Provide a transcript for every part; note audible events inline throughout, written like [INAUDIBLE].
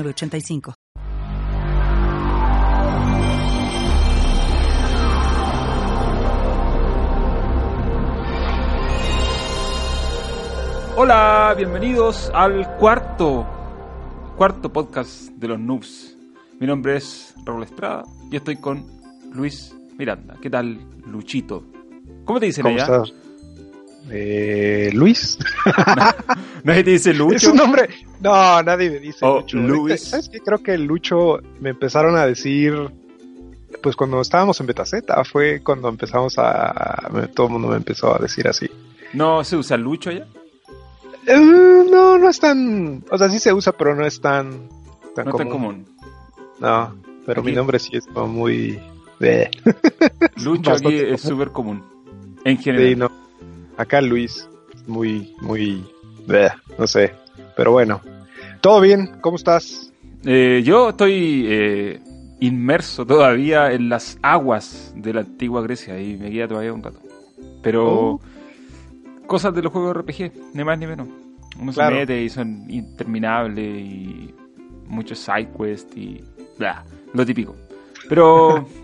85 Hola, bienvenidos al cuarto, cuarto podcast de los noobs. Mi nombre es Raúl Estrada y estoy con Luis Miranda. ¿Qué tal, Luchito? ¿Cómo te dicen ¿Cómo allá? estás? Eh, Luis. [LAUGHS] ¿Nadie te dice Lucho? Es un nombre. No, nadie me dice Oh, Lucho. Luis. ¿Sabes qué? Creo que Lucho me empezaron a decir. Pues cuando estábamos en Betaceta fue cuando empezamos a. Todo el mundo me empezó a decir así. ¿No se usa Lucho allá? Eh, no, no es tan. O sea, sí se usa, pero no es tan. tan No común. tan común. No, pero Aquí- mi nombre sí es como muy. bleh. Lucho [LAUGHS] aquí es súper común. En Sí, general. no. Acá Luis, muy, muy. bleh, no sé. Pero bueno. ¿Todo bien? ¿Cómo estás? Eh, yo estoy eh, inmerso todavía en las aguas de la antigua Grecia y me queda todavía un rato. Pero Oh. cosas de los juegos RPG, ni más ni menos. Uno Claro. se mete y son interminables y muchos side quests y bla, lo típico. Pero [LAUGHS]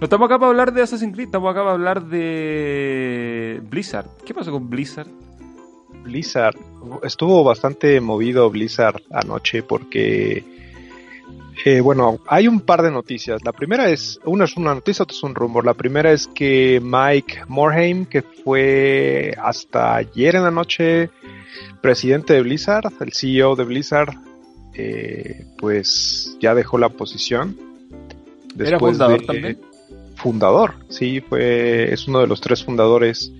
no estamos acá para hablar de Assassin's Creed, estamos acá para hablar de Blizzard. ¿Qué pasó con Blizzard? Blizzard. Estuvo bastante movido Blizzard anoche porque, eh, bueno, hay un par de noticias. La primera es, una es una noticia, otra es un rumor. La primera es que Mike Morhaime, que fue hasta ayer en la noche presidente de Blizzard, el CEO de Blizzard, eh, pues ya dejó la posición. ¿Era Después fundador de- también? Fundador, sí, fue, es uno de los tres fundadores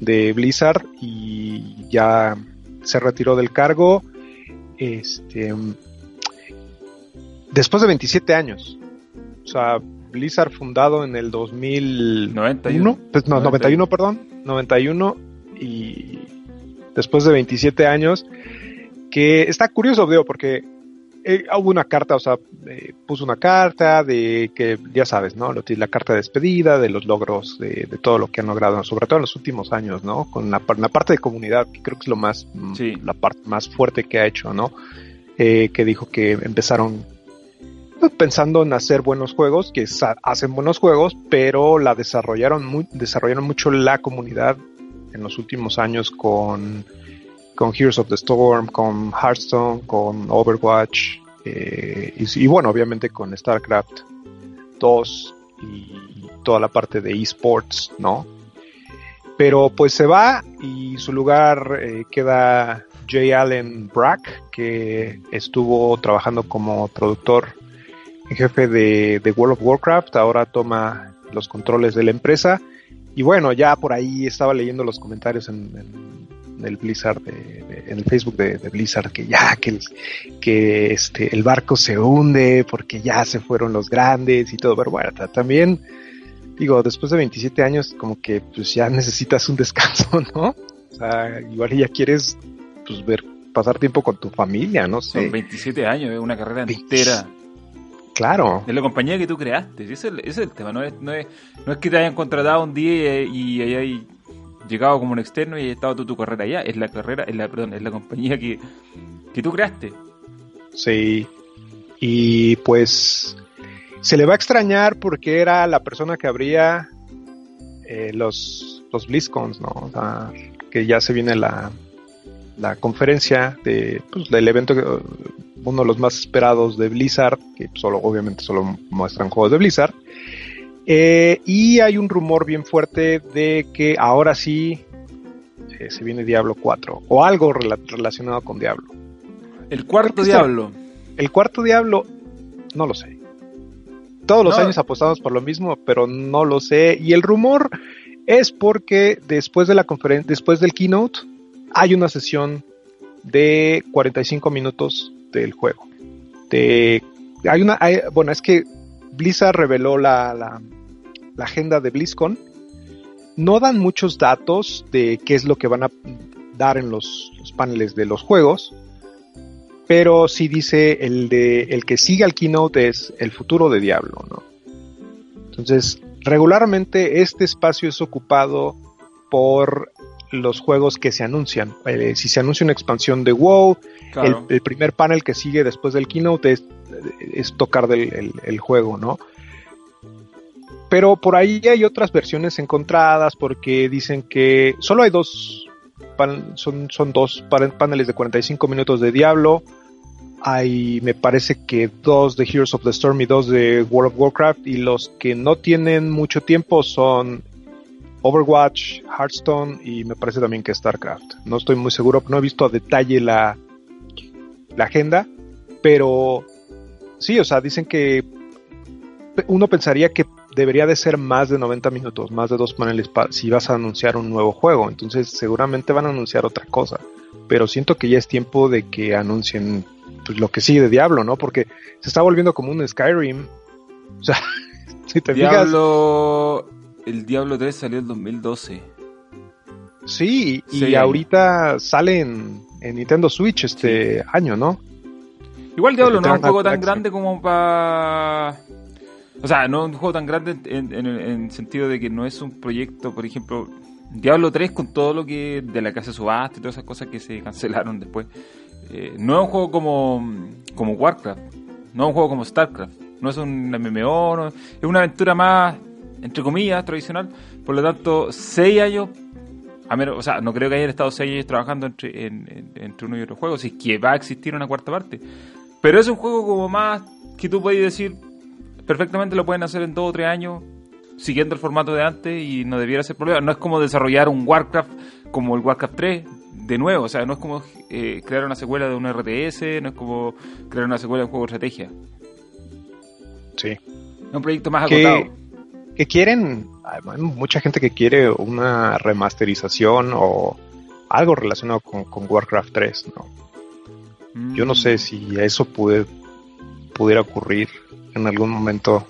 de Blizzard y ya se retiró del cargo este después de 27 años. O sea, Blizzard fundado en el 2001, 91. pues no, 91, perdón, 91 y después de 27 años que está curioso, veo, porque eh, hubo una carta, o sea, eh, puso una carta de que, ya sabes, ¿no? La carta de despedida, de los logros, de, de todo lo que han logrado, sobre todo en los últimos años, ¿no? Con la, par- la parte de comunidad, que creo que es lo más, mm, Sí. la parte más fuerte que ha hecho, ¿no? Eh, que dijo que empezaron pues, pensando en hacer buenos juegos, que hacen buenos juegos, pero la desarrollaron, muy, desarrollaron mucho la comunidad en los últimos años con con Heroes of the Storm, con Hearthstone, con Overwatch eh, y, bueno, obviamente con StarCraft 2 y toda la parte de esports, ¿no? Pero pues se va y su lugar eh, queda Jay Allen Brack, que estuvo trabajando como productor en jefe de, de World of Warcraft, ahora toma los controles de la empresa. Y bueno, ya por ahí estaba leyendo los comentarios en, en- en el Blizzard, de- de- en el Facebook de, de Blizzard, que ya, que, el, que este, el barco se hunde porque ya se fueron los grandes y todo. Pero bueno, ta- también, digo, después de 27 años, como que pues ya [LAUGHS] necesitas un descanso, ¿no? O sea, igual ya quieres pues ver, pasar tiempo con tu familia, no sé. Son 27 años, una carrera 20. entera. Claro. Es la compañía que tú creaste. Ese es el, ese es el tema. No es, no, es, no es que te hayan contratado un día y, y hayas llegado como un externo y hayas estado tu carrera allá. Es la carrera, es la, perdón, es la compañía que, que tú creaste. Sí. Y pues se le va a extrañar porque era la persona que abría eh, los, los BlizzCons, ¿no? O sea, que ya se viene la, la conferencia de, pues, del evento, uno de los más esperados de Blizzard, que solo, obviamente solo muestran juegos de Blizzard. Eh, y hay un rumor bien fuerte de que ahora sí eh, se viene Diablo 4 o algo rela- relacionado con Diablo. El cuarto está- diablo. El cuarto diablo, no lo sé. Todos los No. años apostamos por lo mismo, pero no lo sé. Y el rumor es porque después de la conferencia, después del keynote, hay una sesión de 45 minutos del juego. Hay una, bueno, es que Blizzard reveló la, agenda de BlizzCon. No dan muchos datos de qué es lo que van a dar en los, paneles de los juegos, pero sí dice el el que sigue al keynote es el futuro de Diablo. Entonces, regularmente este espacio es ocupado por los juegos que se anuncian. Eh, si se anuncia una expansión de WoW, el, primer panel que sigue después del keynote es, tocar del, el, juego, ¿no? Pero por ahí hay otras versiones encontradas porque dicen que solo hay dos, son, son dos paneles de 45 minutos de Diablo. Hay, me parece que dos de Heroes of the Storm y dos de World of Warcraft. Y los que no tienen mucho tiempo son Overwatch, Hearthstone y me parece también que StarCraft. No estoy muy seguro, no he visto a detalle la, la agenda, pero sí, o sea, dicen que uno pensaría que debería de ser más de 90 minutos, más de dos paneles si vas a anunciar un nuevo juego. Entonces seguramente van a anunciar otra cosa. Pero siento que ya es tiempo de que anuncien pues, lo que sigue de Diablo, ¿no? Porque se está volviendo como un Skyrim. O sea, [LAUGHS] si te Diablo... El Diablo 3 salió en 2012. Sí, y ahorita sale en, Nintendo Switch este año, ¿no? Igual Diablo no es un juego tan grande como para o sea, no es un juego tan grande en, el sentido de que no es un proyecto, por ejemplo, Diablo 3 con todo lo que de la casa subasta y todas esas cosas que se cancelaron después. Eh, no es un juego como, como Warcraft, no es un juego como Starcraft, no es un MMO, es una aventura más, entre comillas, tradicional. Por lo tanto, 6 años, a menos, o sea, no creo que hayan estado 6 años trabajando entre, entre uno y otro juego, si es que va a existir una cuarta parte. Pero es un juego como más que tú puedes decir, perfectamente lo pueden hacer en dos o tres años siguiendo el formato de antes y no debiera ser problema. No es como desarrollar un Warcraft como el Warcraft 3 de nuevo, o sea, no es como eh, crear una secuela de un RTS, no es como crear una secuela de un juego de estrategia. Sí. Es un proyecto más acotado. Que quieren, hay mucha gente que quiere una remasterización o algo relacionado con, Warcraft 3, ¿no? Yo no sé mm. si eso puede, pudiera ocurrir en algún momento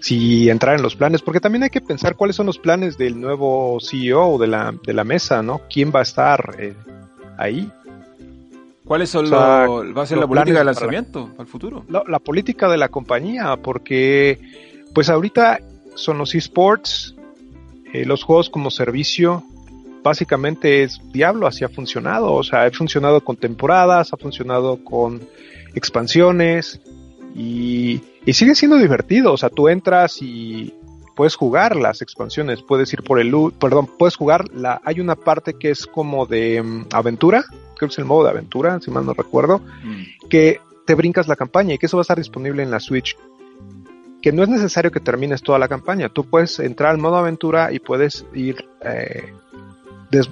si entrar en los planes, porque también hay que pensar cuáles son los planes del nuevo CEO de la, de la mesa, ¿no? ¿Quién va a estar eh, ahí? ¿Cuáles son los, va a ser la política de lanzamiento para, el futuro? La, política de la compañía, porque pues ahorita son los esports, eh, los juegos como servicio, básicamente es Diablo, así ha funcionado, o sea, ha funcionado con temporadas, ha funcionado con expansiones y y sigue siendo divertido, o sea, tú entras y puedes jugar las expansiones, puedes ir por el perdón, puedes jugar la, hay una parte que es como de mm, aventura, creo que es el modo de aventura, si mal no recuerdo, mm. que te brincas la campaña y que eso va a estar disponible en la Switch. Que no es necesario que termines toda la campaña, tú puedes entrar al modo aventura y puedes ir eh,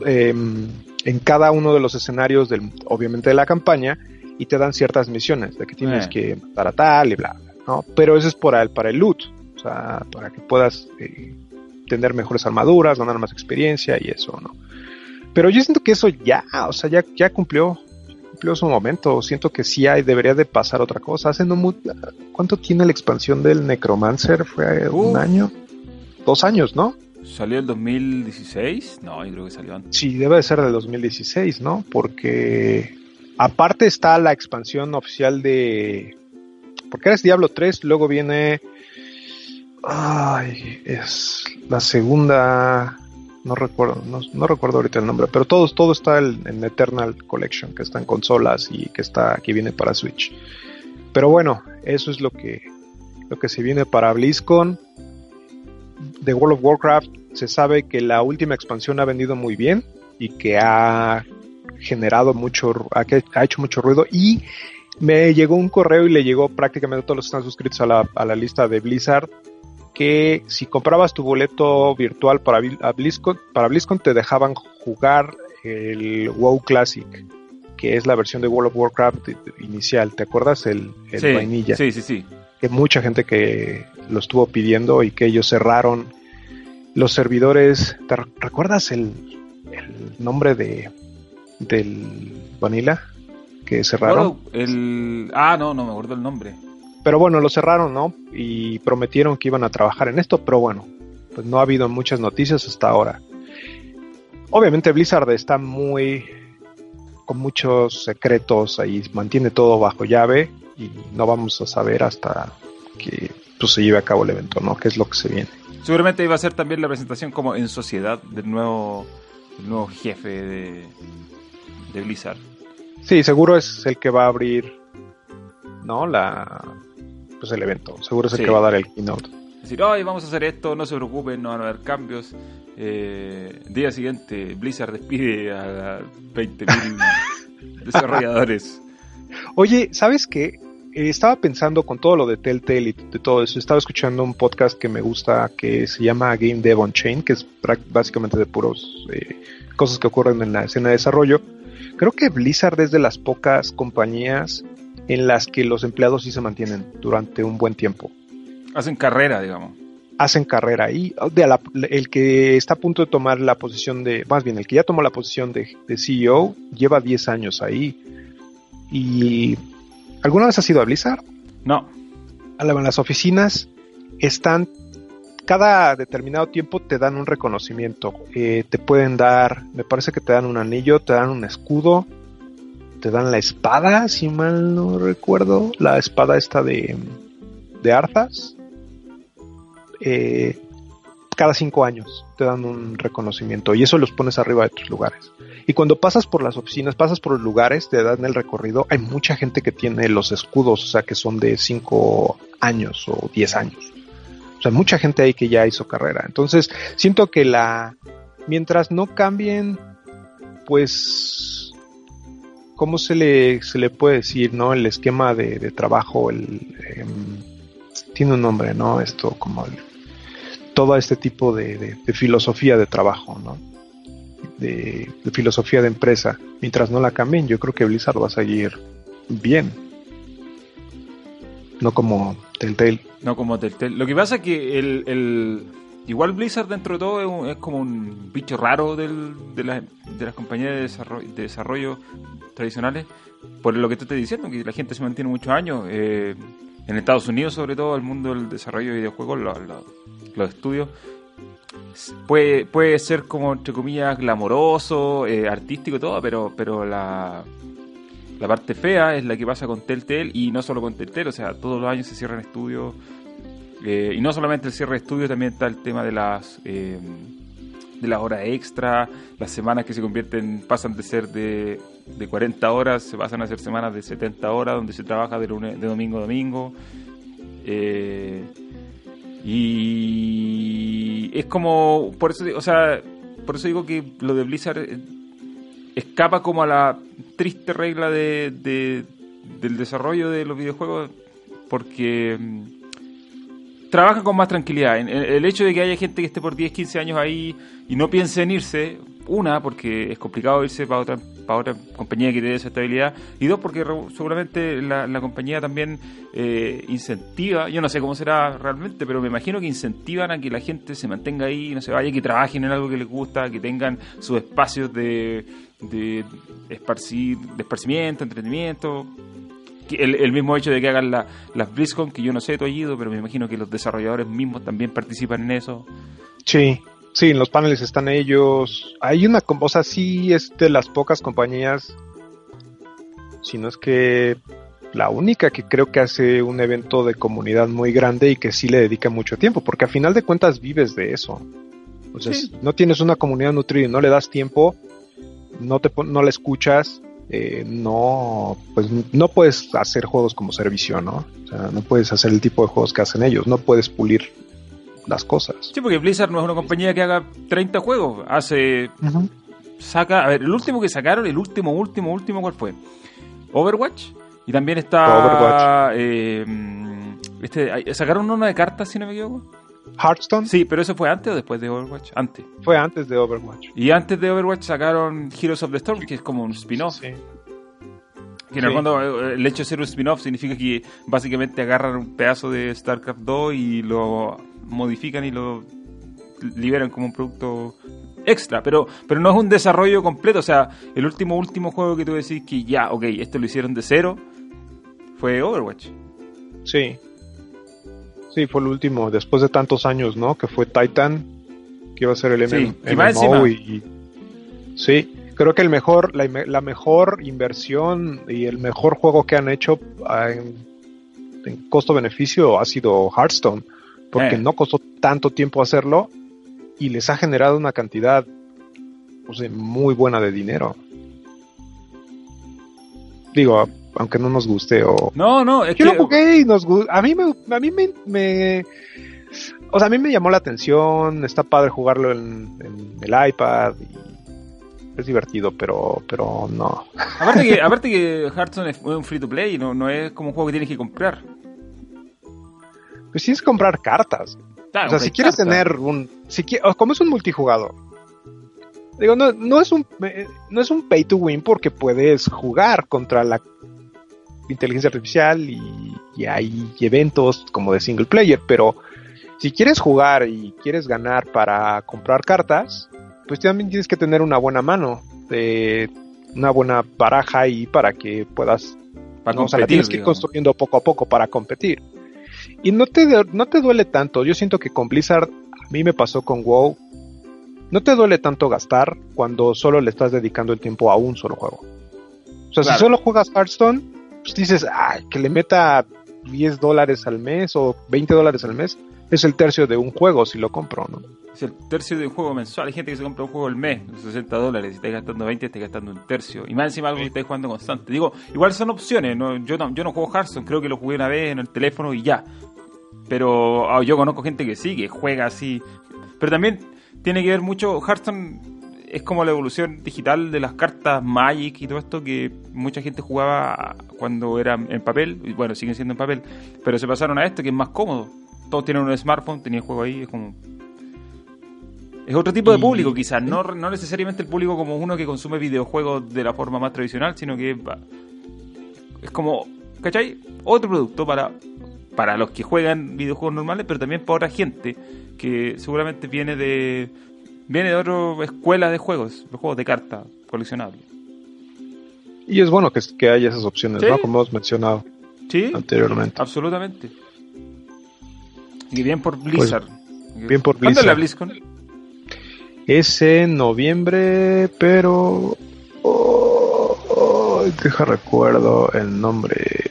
em, en cada uno de los escenarios, del, obviamente de la campaña, y te dan ciertas misiones de que tienes eh. que matar a tal y bla. ¿no? Pero eso es para el, para el loot, o sea, para que puedas eh, tener mejores armaduras, ganar más experiencia y eso, ¿no? Pero yo siento que eso ya, o sea, ya, ya cumplió, su momento. Siento que sí hay, debería de pasar otra cosa. Hace no ¿Cuánto tiene la expansión del Necromancer? ¿Fue un año? Dos años, ¿no? ¿Salió el 2016? No, yo creo que salió antes. Sí, debe de ser del 2016, ¿no? Porque aparte está la expansión oficial de porque eres Diablo 3, luego viene. Ay, es la segunda. No recuerdo, no, recuerdo ahorita el nombre, pero todo, todo está en, Eternal Collection, que está en consolas y que está aquí viene para Switch. Pero bueno, eso es lo que, lo que se viene para BlizzCon. De World of Warcraft se sabe que la última expansión ha vendido muy bien y que ha generado mucho, ha hecho mucho ruido y me llegó un correo y le llegó prácticamente a todos los que están suscritos a la, a la lista de Blizzard que si comprabas tu boleto virtual para, BlizzCon, para BlizzCon te dejaban jugar el WoW Classic, que es la versión de World of Warcraft inicial. ¿Te acuerdas? El, el sí, vainilla. Sí, sí, sí. Que mucha gente que lo estuvo pidiendo y que ellos cerraron los servidores. ¿Te recuerdas el, el nombre de del Vanilla? que cerraron. el... Ah, no, no me acuerdo el nombre. Pero bueno, lo cerraron, ¿no? Y prometieron que iban a trabajar en esto, pero bueno, pues no ha habido muchas noticias hasta ahora. Obviamente Blizzard está muy con muchos secretos ahí, mantiene todo bajo llave y no vamos a saber hasta que pues, se lleve a cabo el evento, ¿no? ¿Qué es lo que se viene? Seguramente iba a ser también la presentación como en sociedad del nuevo, del nuevo jefe de, de Blizzard. Sí, seguro es el que va a abrir, ¿no? La, pues el evento. Seguro es el Sí. que va a dar el keynote. Decir, hoy vamos a hacer esto, no se preocupen, no van a haber cambios. Eh, día siguiente, Blizzard despide a 20.000 [LAUGHS] desarrolladores. Oye, ¿sabes qué? Eh, estaba pensando con todo lo de Telltale y de todo eso. Estaba escuchando un podcast que me gusta que se llama Game Dev on Chain, que es básicamente de puros eh, cosas que ocurren en la escena de desarrollo. Creo que Blizzard es de las pocas compañías en las que los empleados sí se mantienen durante un buen tiempo. Hacen carrera, digamos. hacen carrera ahí. De la- el que está a punto de tomar la posición de, más bien, el que ya tomó la posición de, de CEO, lleva 10 años ahí. Y ¿alguna vez has ido a Blizzard? No, A la- las oficinas están, cada determinado tiempo te dan un reconocimiento. Eh, te pueden dar, me parece que te dan un anillo, te dan un escudo, te dan la espada, si mal no recuerdo, la espada esta de, de Arthas. Eh, cada cinco años te dan un reconocimiento y eso los pones arriba de tus lugares. Y cuando pasas por las oficinas, pasas por los lugares, te dan el recorrido, hay mucha gente que tiene los escudos, o sea, que son de cinco años o 10 años. O sea, mucha gente ahí que ya hizo carrera. Entonces, siento que la, mientras no cambien, pues, ¿cómo se le, se le puede decir, no? El esquema de, de trabajo, el, em, tiene un nombre, ¿no? Esto como el- todo este tipo de, de- filosofía de trabajo, ¿no? De, filosofía de empresa. Mientras no la cambien, yo creo que Blizzard va a seguir bien. No como Telltale. no como Telltale. Lo que pasa es que el- igual Blizzard dentro de todo es, un- es como un bicho raro del- de, la- de las compañías de desarrollo, de desarrollo tradicionales, por lo que te estoy diciendo, que la gente se mantiene muchos años. eh, en Estados Unidos, sobre todo, el mundo del desarrollo de videojuegos, los, estudios, puede, ser como, entre comillas, glamoroso, eh, artístico todo, pero, pero la, la parte fea es la que pasa con Telltale y no solo con Telltale, o sea, todos los años se cierran estudios. Eh, y no solamente el cierre de estudios, también está el tema de las eh, de las horas extra, las semanas que se convierten, pasan de ser de, de 40 horas, se pasan a ser semanas de 70 horas, donde se trabaja de, lunes, de domingo a domingo. Eh, y es como, por eso, o sea, por eso digo que lo de Blizzard escapa como a la triste regla de, de- del desarrollo de los videojuegos porque mm, trabajan con más tranquilidad. El hecho de que haya gente que esté por 10, 15 años ahí y no piense en irse, una, porque es complicado irse para otra, para otra compañía que te dé esa estabilidad, y dos, porque seguramente la, la compañía también eh, incentiva, yo no sé cómo será realmente, pero me imagino que incentivan a que la gente se mantenga ahí, no se vaya, que trabajen en algo que les gusta, que tengan sus espacios de, de, esparcir, de esparcimiento, entretenimiento. El, el mismo hecho de que hagan la, las BlizzCon, que yo no sé, tu ido, pero me imagino que los desarrolladores mismos también participan en eso. Sí, sí, en los paneles están ellos. Hay una, com- o sea, sí es de las pocas compañías, si no es que la única que creo que hace un evento de comunidad muy grande y que sí le dedica mucho tiempo, porque a final de cuentas vives de eso. O sea, Sí. si no tienes una comunidad nutrida y no le das tiempo, no te pon- no la escuchas, eh, no, pues no puedes hacer juegos como servicio, ¿no? O sea, no puedes hacer el tipo de juegos que hacen ellos, no puedes pulir las cosas. Sí, porque Blizzard no es una compañía que haga 30 juegos. Hace. Saca. A ver, el último que sacaron, el último, último, último, ¿cuál fue? Overwatch. Y también está. Overwatch. eh, este, sacaron uno de cartas, si no me equivoco. Hearthstone Sí, pero eso fue antes o después de Overwatch? Antes. fue antes de Overwatch. Y antes de Overwatch sacaron Heroes of the Storm, que es como un spin-off. Sí. Que en el fondo eh, el hecho de ser un spin-off significa que básicamente agarran un pedazo de StarCraft 2 y lo modifican y lo liberan como un producto extra, pero, pero no es un desarrollo completo. O sea, el último, último juego que tú decís que ya, ok, esto lo hicieron de cero, fue Overwatch. Sí. Sí, fue el último, después de tantos años, ¿no? Que fue Titan, que iba a ser el Sí, y MMO y, y- sí, creo que el mejor, la, la mejor inversión y el mejor juego que han hecho ah, en, en costo-beneficio ha sido Hearthstone, porque Eh. no costó tanto tiempo hacerlo y les ha generado una cantidad pues, muy buena de dinero. Digo, aunque no nos guste o No, no, es yo que... lo jugué y nos a mí me a mí me, me- o sea, a mí me llamó la atención, está padre jugarlo en, en el iPad y es divertido, pero pero no. Aparte que, [LAUGHS] aparte que Hearthstone es un free to play, no, no es como un juego que tienes que comprar. Pues tienes que comprar cartas. Claro, o sea, si quieres cartas. tener un si como es un multijugador. Digo, no, no es un eh, no es un pay to win porque puedes jugar contra la inteligencia artificial y, y hay eventos como de single player, pero si quieres jugar y quieres ganar para comprar cartas, pues también tienes que tener una buena mano, de una buena baraja ahí para que puedas Para ¿no? O sea, la tienes que ir digamos. construyendo poco a poco para competir. Y no te, no te duele tanto. Yo siento que con Blizzard, a mí me pasó con WoW, no te duele tanto gastar cuando solo le estás dedicando el tiempo a un solo juego. O sea, Claro. si solo juegas Hearthstone, pues dices, ay, que le meta 10 dólares al mes o 20 dólares al mes, es el tercio de un juego si lo compro, ¿no? Es el tercio de un juego mensual. Hay gente que se compra un juego al mes, 60 dólares. Si estás gastando 20, estás gastando un tercio. Y más encima algo que estás jugando constante. Digo, igual son opciones. ¿no? Yo, no, yo no juego Hearthstone, creo que lo jugué una vez en el teléfono y ya. Pero ah, yo conozco gente que sí, que juega así. Pero también tiene que ver mucho. Hearthstone es como la evolución digital de las cartas Magic y todo esto que mucha gente jugaba cuando era en papel. Y bueno, siguen siendo en papel. Pero se pasaron a esto que es más cómodo. Todos tienen un smartphone, tenían juego ahí, es como es otro tipo de Y- público, quizás. No, no necesariamente el público como uno que consume videojuegos de la forma más tradicional, sino que va- es como, ¿cachai? Otro producto para, para los que juegan videojuegos normales, pero también para otra gente que seguramente viene de viene de otras escuelas de juegos, de juegos de cartas coleccionables. Y es bueno que, que haya esas opciones, Sí. ¿no? Como hemos mencionado ¿Sí? anteriormente. Absolutamente. Y bien por Blizzard. Pues, bien por ¿Cuándo es la Blizzard. BlizzCon? Es en noviembre, pero. oh, oh, deja recuerdo el nombre.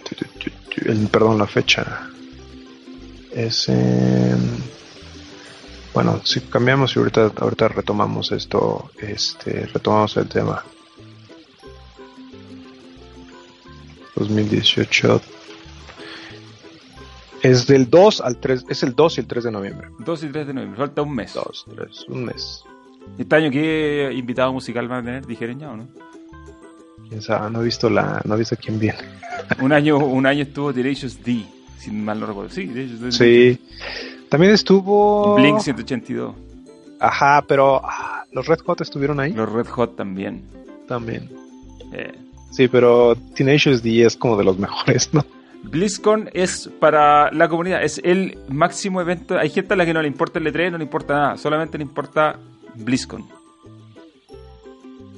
el- perdón, la fecha. Es en. Bueno, si cambiamos y ahorita, ahorita retomamos esto, este, retomamos el tema. 2018. Es del 2 al 3, es el 2 y el 3 de noviembre. 2 y 3 de noviembre, falta un mes. 2, 3, un mes. Este año, ¿qué invitado musical van a tener? ¿Dijeron ya o no? Quién sabe, no he visto la, no he visto quién viene. Un año, un año estuvo Tenacious D, si mal no recuerdo. Sí, Tenacious D. Sí. También estuvo. Blink 182. Ajá, pero ah, los Red Hot estuvieron ahí Los Red Hot también. también. Eh, Sí, pero Tenacious D es como de los mejores, ¿no? BlizzCon es para la comunidad, es el máximo evento. Hay gente a la que no le importa el E3, no le importa nada, solamente le importa BlizzCon.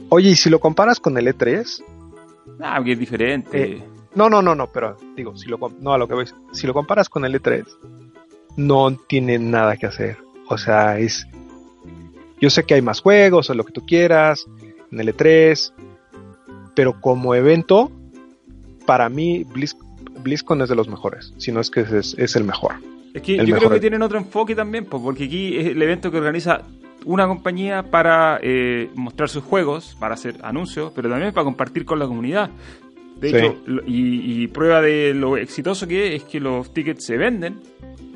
Oye, y si lo comparas con el E3, Ah, que es diferente. Eh, no, no, no, no, pero digo, si lo no a lo que ves, si lo comparas con el E3, no tiene nada que hacer. O sea, es yo sé que hay más juegos o lo que tú quieras en el E3, pero como evento para mí Blizz- BlizzCon es de los mejores, si no es que es, es el mejor. Es que El yo creo que tienen otro enfoque también, pues, porque aquí es el evento que organiza una compañía para eh, mostrar sus juegos, para hacer anuncios, pero también para compartir con la comunidad. De Sí. hecho, y, y prueba de lo exitoso que es, es que los tickets se venden,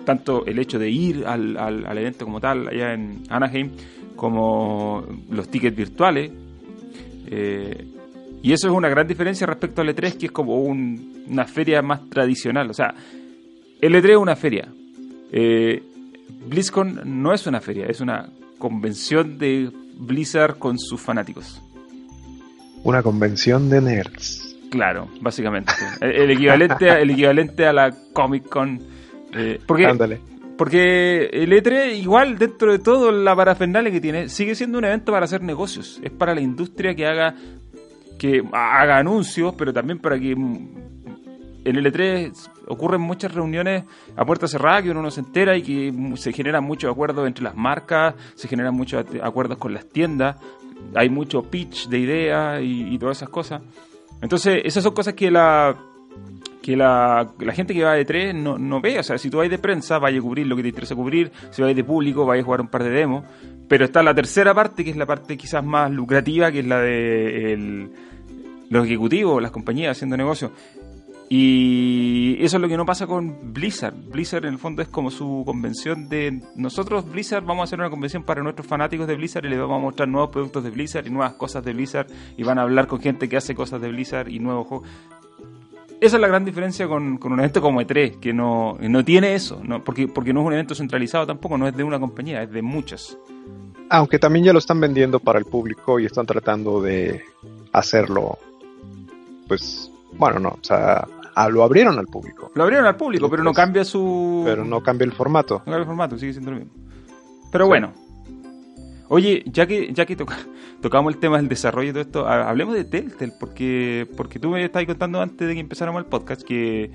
tanto el hecho de ir al, al- al evento como tal, allá en Anaheim, como los tickets virtuales. Eh, y eso es una gran diferencia respecto al E3, que es como un- una feria más tradicional. O sea, el E3 es una feria. Eh, BlizzCon no es una feria, es una convención de Blizzard con sus fanáticos. Una convención de nerds. Claro, básicamente. El, el equivalente, a, el equivalente a la Comic Con. Eh, porque Ándale. Porque el E3, igual dentro de todo la parafernalia que tiene, sigue siendo un evento para hacer negocios. Es para la industria que haga que haga anuncios, pero también para que en el E3 ocurren muchas reuniones a puerta cerrada que uno no se entera y que se generan muchos acuerdos entre las marcas, se generan muchos acuerdos con las tiendas, hay mucho pitch de ideas y, todas esas cosas. Entonces, esas son cosas que la que la, gente que va de 3 no, no ve. O sea, si tú vas de prensa, vaya a cubrir lo que te interesa cubrir. Si vas de público, vaya a jugar un par de demos. Pero está la tercera parte, que es la parte quizás más lucrativa, que es la de los ejecutivos, las compañías haciendo negocio. Y eso es lo que no pasa con Blizzard. Blizzard en el fondo es como su convención de... Nosotros Blizzard vamos a hacer una convención para nuestros fanáticos de Blizzard y les vamos a mostrar nuevos productos de Blizzard y nuevas cosas de Blizzard y van a hablar con gente que hace cosas de Blizzard y nuevos juegos. Esa es la gran diferencia con, un evento como E3, que no, no tiene eso, ¿no? Porque, porque no es un evento centralizado tampoco, no es de una compañía, es de muchas. Aunque también ya lo están vendiendo para el público y están tratando de hacerlo, pues, bueno, no, o sea, Ah, lo abrieron al público. Lo abrieron al público, pero no cambia su. Pero no cambia el formato. No cambia el formato, sigue siendo lo mismo. Pero bueno. Oye, ya que, ya que [LAUGHS] tocamos el tema del desarrollo y todo esto, hablemos de Telltale, porque, porque tú me estabas contando antes de que empezáramos el podcast que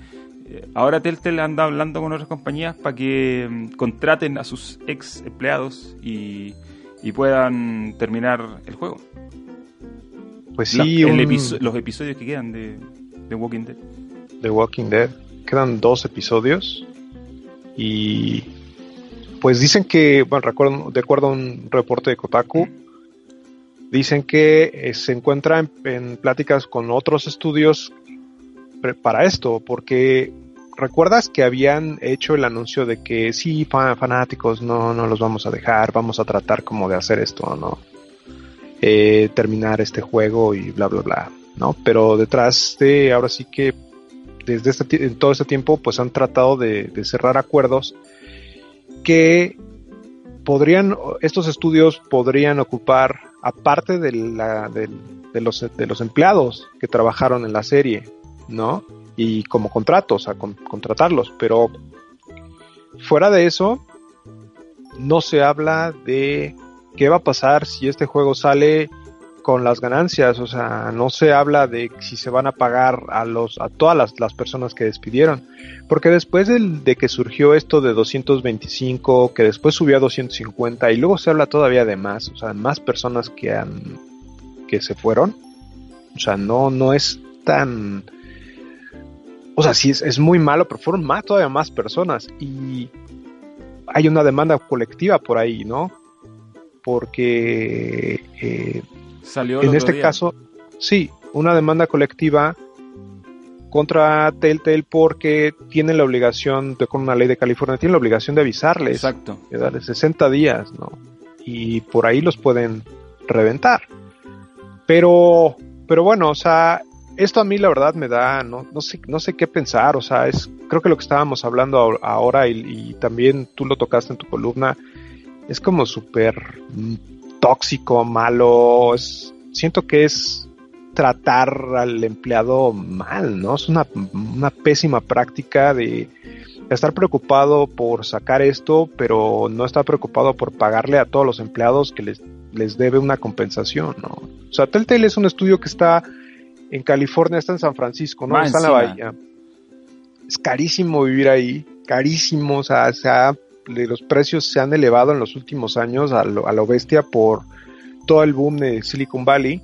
eh, ahora Telltale anda hablando con otras compañías para que mm, contraten a sus ex empleados y, puedan terminar el juego. Pues sí, los episodios que quedan de, de Walking Dead. The Walking Dead. Quedan dos episodios. Y pues dicen que, bueno, recuerdo, de acuerdo a un reporte de Kotaku, dicen que eh, se encuentra en, pláticas con otros estudios para esto, porque recuerdas que habían hecho el anuncio de que sí, fanáticos, no, no los vamos a dejar, vamos a tratar como de hacer esto, ¿no? Eh, terminar este juego y bla, bla, bla, ¿no? Pero detrás de, ahora sí que desde este, todo este tiempo pues han tratado de, cerrar acuerdos que podrían, estos estudios podrían ocupar, aparte de, la, de, los, de los empleados que trabajaron en la serie, ¿no? Y como contratos, a contratarlos, pero fuera de eso, no se habla de qué va a pasar si este juego sale con las ganancias, o sea, no se habla de si se van a pagar a los a todas las, personas que despidieron, porque después de que surgió esto de 225, que después subió a 250 y luego se habla todavía de más, o sea, más personas que han que se fueron, o sea, no no es tan o sea, sí es, es muy malo, pero fueron más todavía más personas y hay una demanda colectiva por ahí, ¿no? Porque eh, en este caso, sí, una demanda colectiva contra Telltale porque tienen la obligación, de, con una ley de California, tienen la obligación de avisarles. Exacto. De darles 60 días, ¿no? Y por ahí los pueden reventar. Pero, pero bueno, o sea, esto a mí la verdad me da, no, no sé, no sé qué pensar, o sea, es, creo que lo que estábamos hablando ahora y, y también tú lo tocaste en tu columna, es como súper tóxico, malo. siento que es tratar al empleado mal, ¿no? Es una, pésima práctica de estar preocupado por sacar esto, pero no estar preocupado por pagarle a todos los empleados que les, les debe una compensación, ¿no? O sea, Telltale es un estudio que está en California, está en San Francisco, ¿no? está en la bahía. Es carísimo vivir ahí, carísimo, o sea, se ha los precios se han elevado en los últimos años a lo, a lo bestia por todo el boom de Silicon Valley.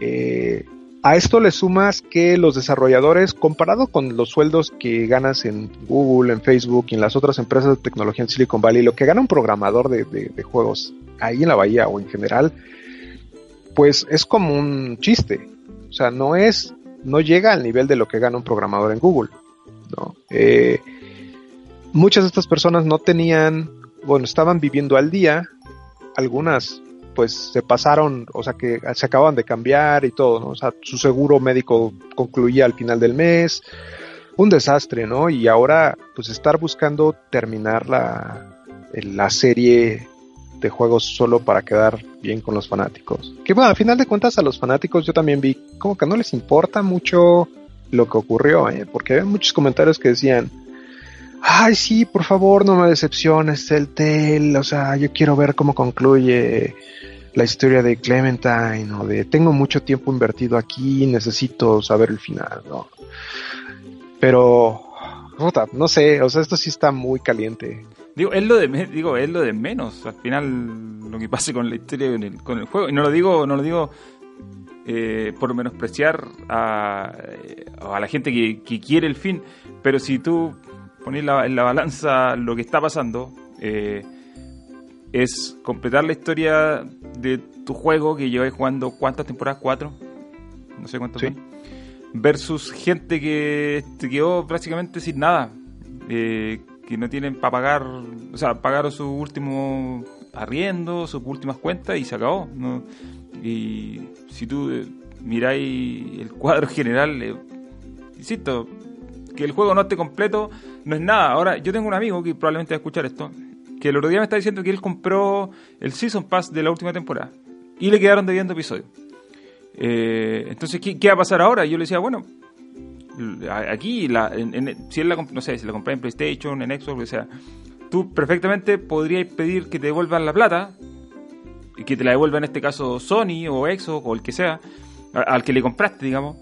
Eh, a esto le sumas que los desarrolladores, comparado con los sueldos que ganas en Google, en Facebook y en las otras empresas de tecnología en Silicon Valley, lo que gana un programador de, de juegos ahí en la bahía o en general, pues es como un chiste. O sea, no es, no llega al nivel de lo que gana un programador en Google. ¿no? Eh, muchas de estas personas no tenían, bueno, estaban viviendo al día, algunas pues se pasaron, o sea que se acaban de cambiar y todo, ¿no? O sea, su seguro médico concluía al final del mes, un desastre, ¿no? Y ahora pues estar buscando terminar la, la serie de juegos solo para quedar bien con los fanáticos. Que bueno, al final de cuentas a los fanáticos yo también vi como que no les importa mucho lo que ocurrió, ¿eh? porque había muchos comentarios que decían, ay, sí, por favor, no me decepciones, Telltale, o sea, yo quiero ver cómo concluye la historia de Clementine o de tengo mucho tiempo invertido aquí, necesito saber el final, ¿no? Pero, no sé, o sea, esto sí está muy caliente. Digo, es lo de, digo, es lo de menos, al final lo que pase con la historia con el, juego, y no lo digo, no lo digo eh, por menospreciar a, a la gente que, que, quiere el fin, pero si tú pones en la balanza lo que está pasando, eh, es completar la historia de tu juego que lleváis jugando cuántas temporadas, cuatro, no sé cuántas son, versus gente que te quedó prácticamente sin nada, eh, que no tienen para pagar, o sea, pagaron su último arriendo, sus últimas cuentas y se acabó. Y si tú eh, miráis el cuadro [LAUGHS] general, eh, insisto, que el juego no esté completo no es nada. Ahora, yo tengo un amigo que probablemente va a escuchar esto, que el otro día me está diciendo que él compró el Season Pass de la última temporada y le quedaron debiendo episodios. Eh, entonces, ¿qué, va a pasar ahora? Yo le decía, bueno, aquí, si él la, no sé, si la compré en PlayStation, en Xbox, o sea, tú perfectamente podrías pedir que te devuelvan la plata y que te la devuelva en este caso Sony o Xbox o el que sea, al que le compraste, digamos.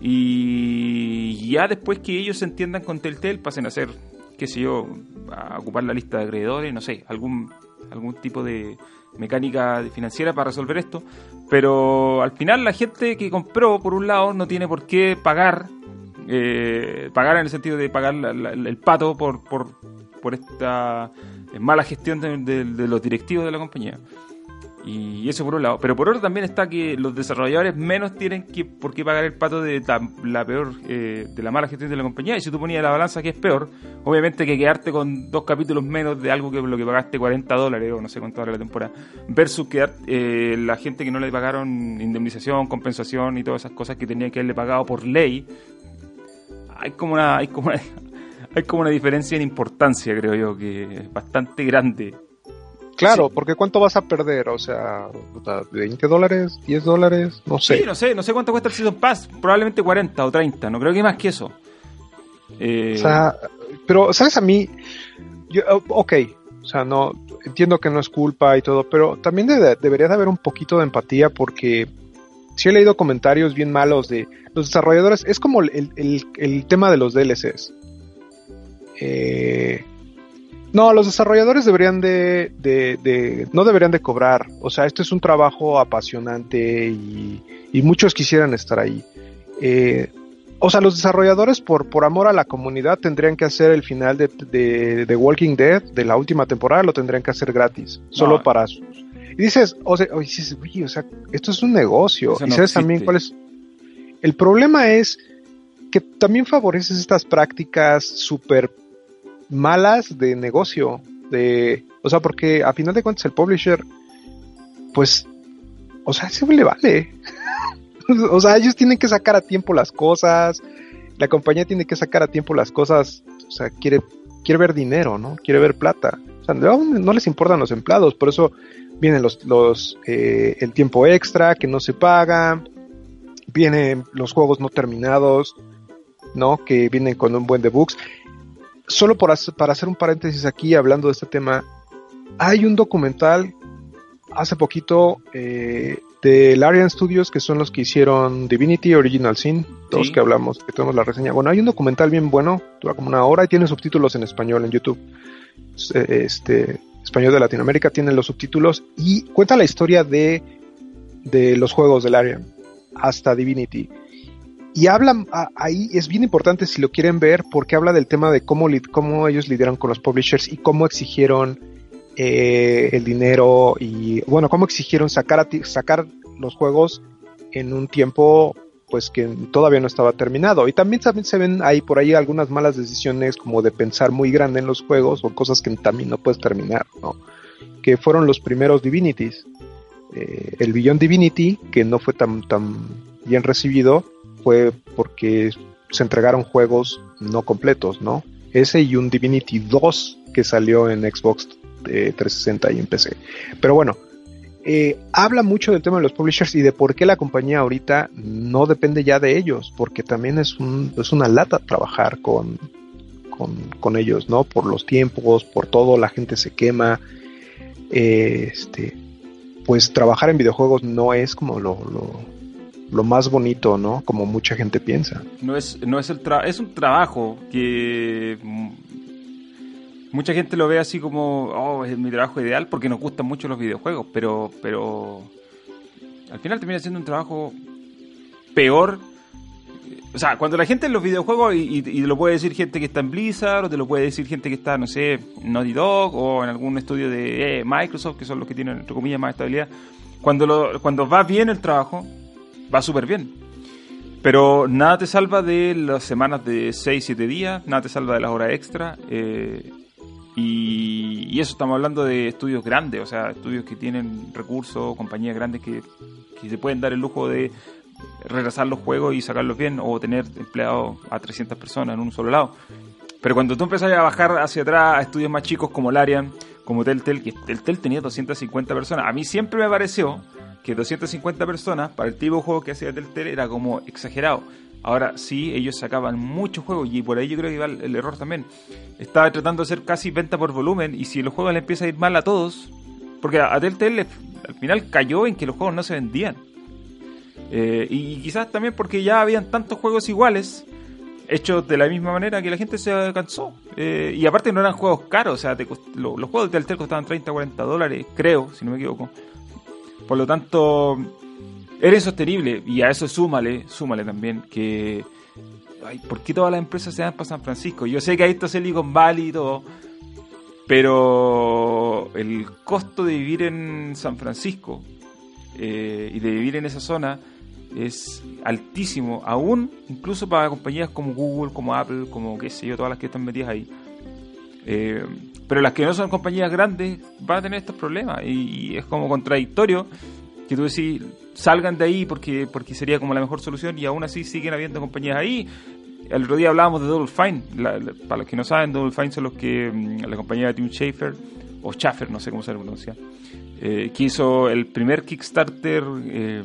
Y ya después que ellos se entiendan con Telltale, pasen a ser qué sé yo, a ocupar la lista de acreedores, no sé, algún, algún tipo de mecánica financiera para resolver esto. Pero al final la gente que compró, por un lado, no tiene por qué pagar, eh, pagar en el sentido de pagar el pato por, por, por esta mala gestión de los directivos de la compañía. Y eso por un lado. Pero por otro también está que los desarrolladores menos tienen que por qué pagar el pato de la, peor, eh, de la mala gestión de la compañía. Y si tú ponías la balanza que es peor, obviamente que quedarte con dos capítulos menos de algo que lo que pagaste 40 dólares o no sé cuánto vale la temporada, versus quedar eh, la gente que no le pagaron indemnización, compensación y todas esas cosas que tenía que haberle pagado por ley. Hay como una, hay como una, [LAUGHS] hay como una diferencia en importancia, creo yo, que es bastante grande Claro, porque ¿cuánto vas a perder? O sea, ¿20 dólares? ¿10 dólares? No sé. Sí, no sé, no sé cuánto cuesta el Season Pass. Probablemente 40 o 30, no creo que más que eso. Eh... O sea, pero, ¿sabes a mí? Yo, ok, o sea, no, entiendo que no es culpa y todo, pero también debería de haber un poquito de empatía porque sí he leído comentarios bien malos de los desarrolladores. Es como el, el, el tema de los DLCs. Eh, no, los desarrolladores deberían de, de, no deberían de cobrar. O sea, esto es un trabajo apasionante y, muchos quisieran estar ahí. Eh, o sea, los desarrolladores por, por amor a la comunidad tendrían que hacer el final de, de, Walking Dead de la última temporada, lo tendrían que hacer gratis, solo para sus... Y dices, o sea, dices, o sea, esto es un negocio. y sabes también cuál es... El problema es que también favoreces estas prácticas súper malas de negocio. De, o sea, porque a final de cuentas el publisher, pues, o sea, se le vale. [LAUGHS] o sea, ellos tienen que sacar a tiempo las cosas. La compañía tiene que sacar a tiempo las cosas. O sea, quiere, quiere ver dinero, ¿no? Quiere ver plata. O sea, no, les importan los empleados. Por eso vienen los, los eh, el tiempo extra que no se paga. Vienen los juegos no terminados, ¿no? Que vienen con un buen de bugs solo para hacer un paréntesis aquí hablando de este tema, hay un documental hace poquito eh, de Larian Studios, que son los que hicieron Divinity Original Sin, todos que hablamos, que tenemos la reseña. Bueno, hay un documental bien bueno, dura como una hora y tiene subtítulos en español en YouTube. Este, español de Latinoamérica tiene los subtítulos y cuenta la historia de, de los juegos de Larian hasta Divinity. Y hablan, ahí es bien importante si lo quieren ver, porque habla del tema de cómo, cómo ellos lidiaron con los publishers y cómo exigieron eh, el dinero y, bueno, cómo exigieron sacar, sacar los juegos en un tiempo pues que todavía no estaba terminado. Y también, también se ven ahí por ahí algunas malas decisiones como de pensar muy grande en los juegos o cosas que también no puedes terminar, ¿no? Que fueron los primeros Divinities. Eh, el Beyond Divinity, que no fue tan, tan bien recibido, fue porque se entregaron juegos no completos, ¿no? Ese y un Divinity 2 que salió en Xbox 360 y en PC. Pero bueno, eh, habla mucho del tema de los publishers y de por qué la compañía ahorita no depende ya de ellos, porque también es, un, es una lata trabajar con, con, ellos, ¿no? Por los tiempos, por todo, la gente se quema. Eh, este, pues trabajar en videojuegos no es como lo, más bonito, ¿no? Como mucha gente piensa. No es, no es el es un trabajo que mucha gente lo ve así como, oh, es mi trabajo ideal porque nos gustan mucho los videojuegos, pero, pero al final termina siendo un trabajo peor. O sea, cuando la gente en los videojuegos, y, lo puede decir gente que está en Blizzard, o te lo puede decir gente que está, no sé, en Naughty Dog, o en algún estudio de eh, Microsoft, que son los que tienen, entre comillas, más estabilidad, cuando, lo, cuando va bien el trabajo, va súper bien. Pero nada te salva de las semanas de 6, 7 días, nada te salva de las horas extra. Eh, y, eso estamos hablando de estudios grandes, o sea, estudios que tienen recursos, compañías grandes que, se pueden dar el lujo de regresar los juegos y sacarlos bien o tener empleados a 300 personas en un solo lado. Pero cuando tú empiezas a bajar hacia atrás a estudios más chicos como Larian, como Telltale, que Telltale tenía 250 personas, a mí siempre me pareció que 250 personas para el tipo de juego que hacía Telltale era como exagerado. Ahora sí, ellos sacaban muchos juegos y por ahí yo creo que iba el, error también. Estaba tratando de hacer casi venta por volumen y si los juegos le empieza a ir mal a todos, porque a, Telltale al final cayó en que los juegos no se vendían. Eh, y quizás también porque ya habían tantos juegos iguales, hechos de la misma manera que la gente se cansó. Eh, y aparte no eran juegos caros, o sea, los juegos de Telltale costaban 30 40 dólares, creo, si no me equivoco. Por lo tanto, era insostenible y a eso súmale, súmale también que... Ay, ¿Por qué todas las empresas se dan para San Francisco? Yo sé que hay esto Silicon Valley y todo, pero el costo de vivir en San Francisco eh, y de vivir en esa zona es altísimo, aún incluso para compañías como Google, como Apple, como qué sé yo, todas las que están metidas ahí. Eh, pero las que no son compañías grandes van a tener estos problemas y, es como contradictorio que tú decís salgan de ahí porque, porque sería como la mejor solución y aún así siguen habiendo compañías ahí. El otro día hablábamos de Double Fine. para los que no saben, Double Fine son los que mm, la compañía de Tim Schafer o Schaffer, no sé cómo se pronuncia, eh, que hizo el primer Kickstarter eh,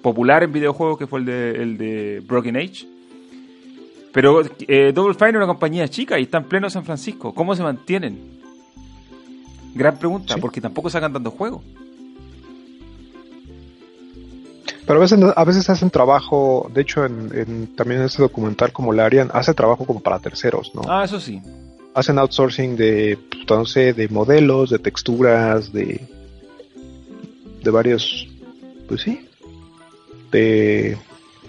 popular en videojuegos que fue el de, el de Broken Age. Pero eh, Double Fine es una compañía chica y está en pleno San Francisco. ¿Cómo se mantienen? Gran pregunta, porque tampoco sacan tanto juegos. Pero a veces, a veces hacen trabajo, de hecho en, también en este documental como Larian, hace trabajo como para terceros, ¿no? Ah, eso sí. Hacen outsourcing de, pues, de modelos, de texturas, de, de varios, pues sí, de,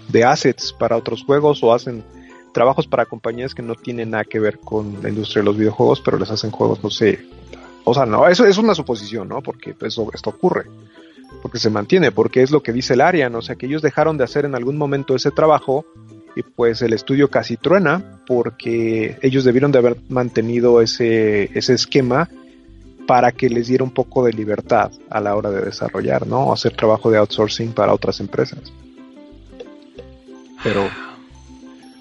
de assets para otros juegos o hacen trabajos para compañías que no tienen nada que ver con la industria de los videojuegos, pero les hacen juegos, no sé. O sea, no, eso es una suposición, ¿no? Porque eso, esto ocurre porque se mantiene, porque es lo que dice el Arian, o sea que ellos dejaron de hacer en algún momento ese trabajo y pues el estudio casi truena porque ellos debieron de haber mantenido ese, ese esquema para que les diera un poco de libertad a la hora de desarrollar, ¿no? Hacer trabajo de outsourcing para otras empresas. Pero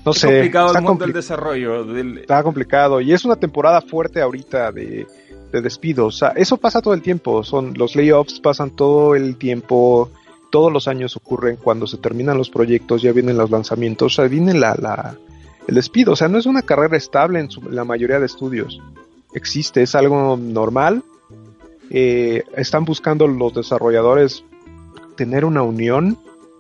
no sé. Complicado el mundo del desarrollo. Está complicado y es una temporada fuerte ahorita de de despidos. O sea, eso pasa todo el tiempo. Son los layoffs pasan todo el tiempo. Todos los años ocurren cuando se terminan los proyectos, ya vienen los lanzamientos, o sea, viene la, la, el despido. O sea, no es una carrera estable en, la mayoría de estudios. Existe, es algo normal. Eh, están buscando los desarrolladores tener una unión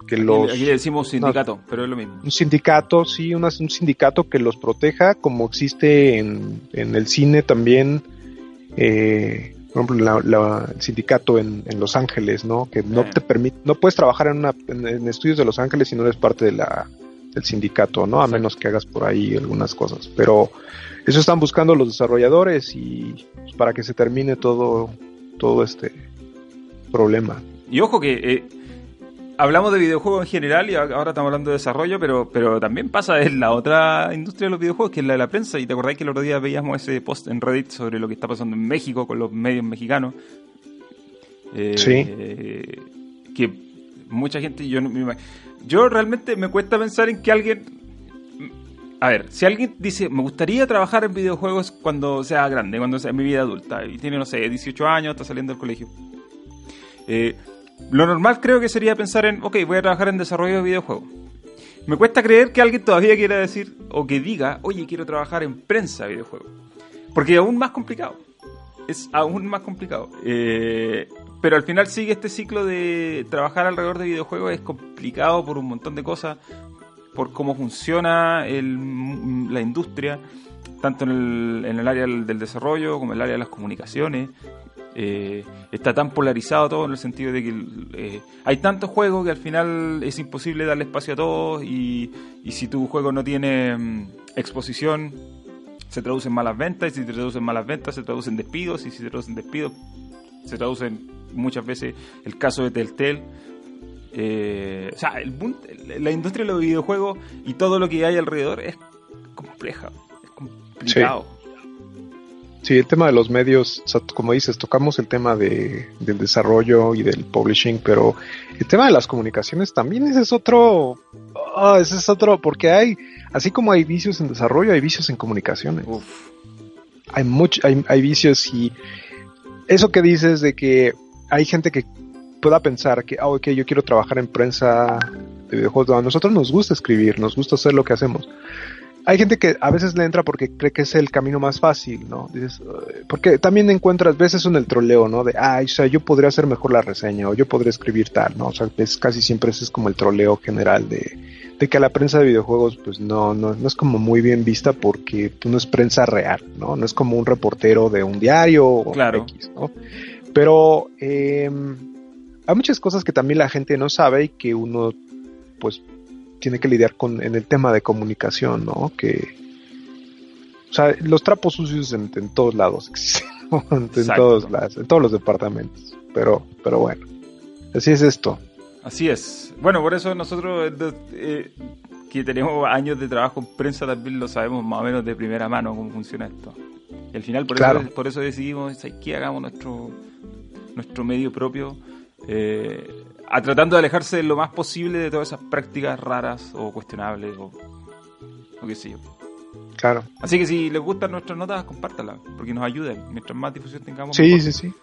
que los... Aquí decimos sindicato, pero es lo mismo. Un sindicato, sí, un sindicato que los proteja, como existe en, en el cine también, eh, por ejemplo, el sindicato en, Los Ángeles, ¿no? Que no te permite, no puedes trabajar en, una, en, estudios de Los Ángeles si no eres parte de la, del sindicato, ¿no? A menos que hagas por ahí algunas cosas. Pero eso están buscando los desarrolladores y pues, para que se termine todo, todo este problema. Y ojo que eh, hablamos de videojuegos en general y ahora estamos hablando de desarrollo, pero, pero también pasa en la otra industria de los videojuegos, que es la de la prensa. Y te acordáis que el otro día veíamos ese post en Reddit sobre lo que está pasando en México con los medios mexicanos. Eh, sí. que mucha gente, yo, yo realmente me cuesta pensar en que alguien... A ver, si alguien dice, me gustaría trabajar en videojuegos cuando sea grande, cuando sea mi vida adulta, y tiene, no sé, 18 años, está saliendo del colegio. Eh, lo normal creo que sería pensar en, ok, voy a trabajar en desarrollo de videojuegos. Me cuesta creer que alguien todavía quiera decir o que diga, oye, quiero trabajar en prensa de videojuegos. Porque es aún más complicado. Es aún más complicado. Eh, pero al final sigue este ciclo de trabajar alrededor de videojuegos. Es complicado por un montón de cosas. Por cómo funciona la industria. Tanto en el, en el área del desarrollo como en el área de las comunicaciones. Eh, está tan polarizado todo en el sentido de que eh, hay tantos juegos que al final es imposible darle espacio a todos y, si tu juego no tiene mm, exposición se traduce en malas ventas y si se traducen malas ventas se traducen despidos y si se traducen despidos se traducen muchas veces el caso de Telltale eh, o sea, el, la industria de los videojuegos y todo lo que hay alrededor es compleja, es complicado. El tema de los medios, como dices, tocamos el tema de, del desarrollo y del publishing, pero el tema de las comunicaciones también ese es otro, oh, ese es otro, porque hay, así como hay vicios en desarrollo, hay vicios en comunicaciones. Hay mucho, hay, hay vicios y eso que dices de que hay gente que pueda pensar que, ah, ok, yo quiero trabajar en prensa de videojuegos, a nosotros nos gusta escribir, nos gusta hacer lo que hacemos hay gente que a veces le entra porque cree que es el camino más fácil, ¿no? Dices, porque también encuentras veces en el troleo, ¿no? De, ay, o sea, yo podría hacer mejor la reseña o yo podría escribir tal, ¿no? O sea, es, casi siempre ese es como el troleo general de, de que la prensa de videojuegos, pues no, no, no es como muy bien vista porque pues, no es prensa real, ¿no? No es como un reportero de un diario o claro. X, ¿no? Pero eh, hay muchas cosas que también la gente no sabe y que uno, pues, tiene que lidiar con en el tema de comunicación, ¿no? Que o sea, los trapos sucios en, todos lados existen, [LAUGHS] en, todos en todos los departamentos. Pero, pero bueno, así es esto. Así es. Bueno, por eso nosotros eh, que tenemos años de trabajo en prensa también lo sabemos más o menos de primera mano cómo funciona esto. Y al final por, eso, por eso decidimos que hagamos nuestro, nuestro medio propio. Eh, a tratando de alejarse lo más posible de todas esas prácticas raras o cuestionables o, qué sé yo. Claro. Así que si les gustan nuestras notas, compártalas, porque nos ayudan. Mientras más difusión tengamos. Sí, sí, sí.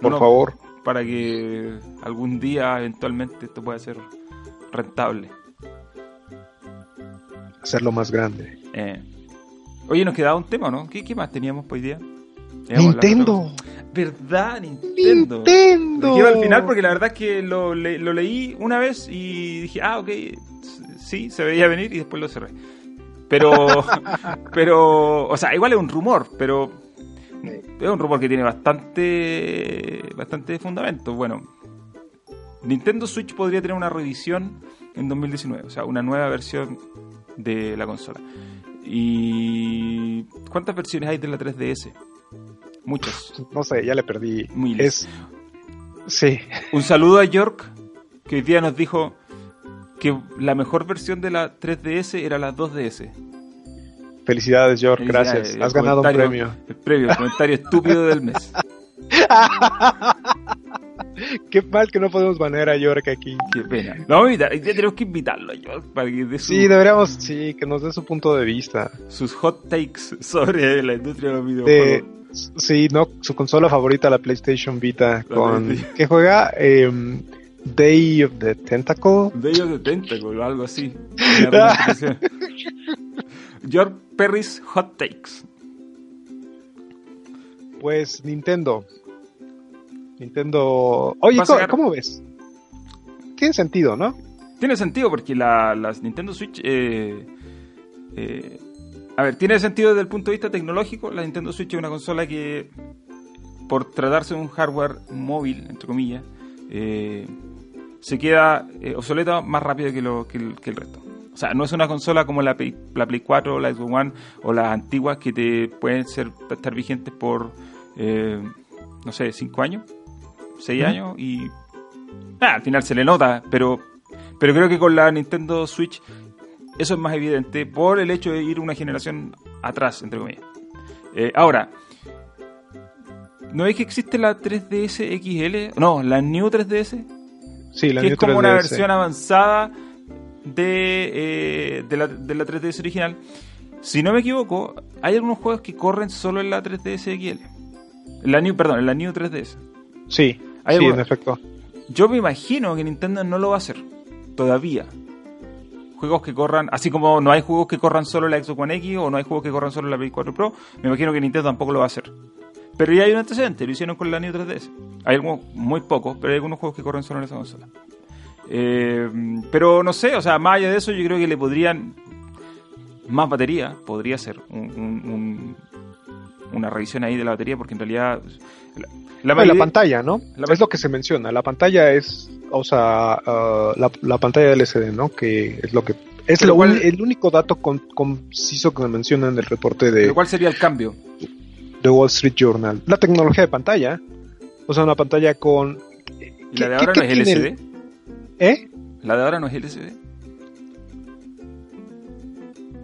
Por favor. Para que algún día, eventualmente, esto pueda ser rentable. Hacerlo más grande. Eh. Oye, nos quedaba un tema, ¿no? ¿Qué, más teníamos hoy día? Nintendo. ¿Verdad? Nintendo. Nintendo. al final porque la verdad es que lo, lo, leí una vez y dije, ah, ok, sí, se veía venir y después lo cerré. Pero, [LAUGHS] pero, o sea, igual es un rumor, pero es un rumor que tiene bastante, bastante fundamento. Bueno, Nintendo Switch podría tener una revisión en 2019, o sea, una nueva versión de la consola. ¿Y cuántas versiones hay de la 3DS? Muchos. No sé, ya le perdí. Miles. Sí. Un saludo a York, que hoy día nos dijo que la mejor versión de la 3DS era la 2DS. Felicidades, York, gracias. Has ganado un premio. El premio, el comentario estúpido del mes. [LAUGHS] Qué mal que no podemos banear a York aquí. Qué pena. No, ya tenemos que invitarlo a York para que dé su... Sí, deberíamos, sí, que nos dé su punto de vista. Sus hot takes sobre la industria de los videojuegos. Sí, no, su consola favorita, la PlayStation Vita, con que juega em, Day of the Tentacle. Day of the Tentacle, o algo así. [LAUGHS] George Perry's Hot Takes. Pues Nintendo. Nintendo. Oye, ¿cómo, ves? Tiene sentido, ¿no? Tiene sentido porque la, las Nintendo Switch eh, eh, a ver, tiene sentido desde el punto de vista tecnológico. La Nintendo Switch es una consola que, por tratarse de un hardware móvil, entre comillas, eh, se queda eh, obsoleta más rápido que, lo, que, el, resto. O sea, no es una consola como la Play, la Play 4, la Xbox One o las antiguas que te pueden ser, estar vigentes por, eh, no sé, 5 años, 6 años y al final se le nota, pero, pero creo que con la Nintendo Switch eso es más evidente por el hecho de ir una generación atrás, entre comillas. Eh, ahora, ¿no es que existe la 3DS XL? No, la New 3DS. Sí, la que es como una versión avanzada de, eh, de, la, de la 3DS original. Si no me equivoco, hay algunos juegos que corren solo en la 3DS XL. la New, perdón, en la New 3DS. Sí, sí, en efecto. Yo me imagino que Nintendo no lo va a hacer. Todavía. Juegos que corran, así como no hay juegos que corran solo la Xbox One X o no hay juegos que corran solo la Play 4 Pro, me imagino que Nintendo tampoco lo va a hacer. Pero ya hay un antecedente, lo hicieron con la New 3DS. Hay algunos, muy pocos, pero hay algunos juegos que corren solo en esa consola. Eh, pero no sé, o sea, más allá de eso, yo creo que le podrían. Más batería, podría ser un, un- un- una revisión ahí de la batería, porque en realidad. La, la La, mayoría- pantalla, ¿no? la- es lo que se menciona. La pantalla es, o sea, ah, la, la pantalla LCD, ¿no? Que es lo que es lo uni- el único dato con- conciso que menciona en el reporte de, ¿Cuál sería el cambio? de Wall Street Journal. La tecnología de pantalla, o sea, una pantalla con ¿Y la de ¿Qué- ahora qué no es LCD? ¿Eh? ¿La de ahora no es LCD?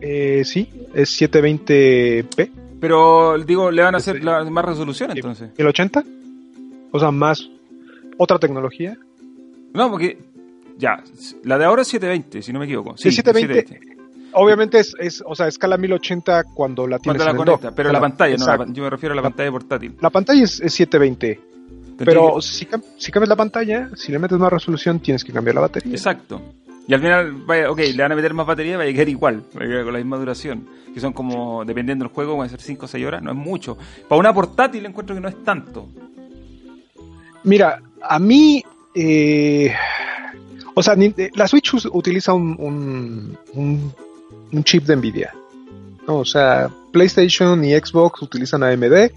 Eh, sí, es 720p, Pero digo, le van a hacer la- más resolución entonces. 1080, o sea, más otra tecnología. No, porque. Ya, la de ahora es 720, si no me equivoco. Sí, Sí, 720. Obviamente es, es, o sea, escala 1080 cuando la tienes Cuando la conecta, pero la pantalla, no, la yo me refiero a la La- pantalla portátil. La pantalla es, es 720, Tendría pero que- si, cam- si cambias la pantalla, si le metes más resolución, tienes que cambiar la batería. Exacto. Y al final, vaya, ok, le van a meter más batería, va a llegar igual, va a llegar con la misma duración. Que son como, dependiendo del juego, van a ser 5 o 6 horas, no es mucho. Para una portátil encuentro que no es tanto. Mira, a mí, eh, o sea, eh, la Switch utiliza un, un, un- un chip de Nvidia. ¿no? O sea, PlayStation y Xbox utilizan AMD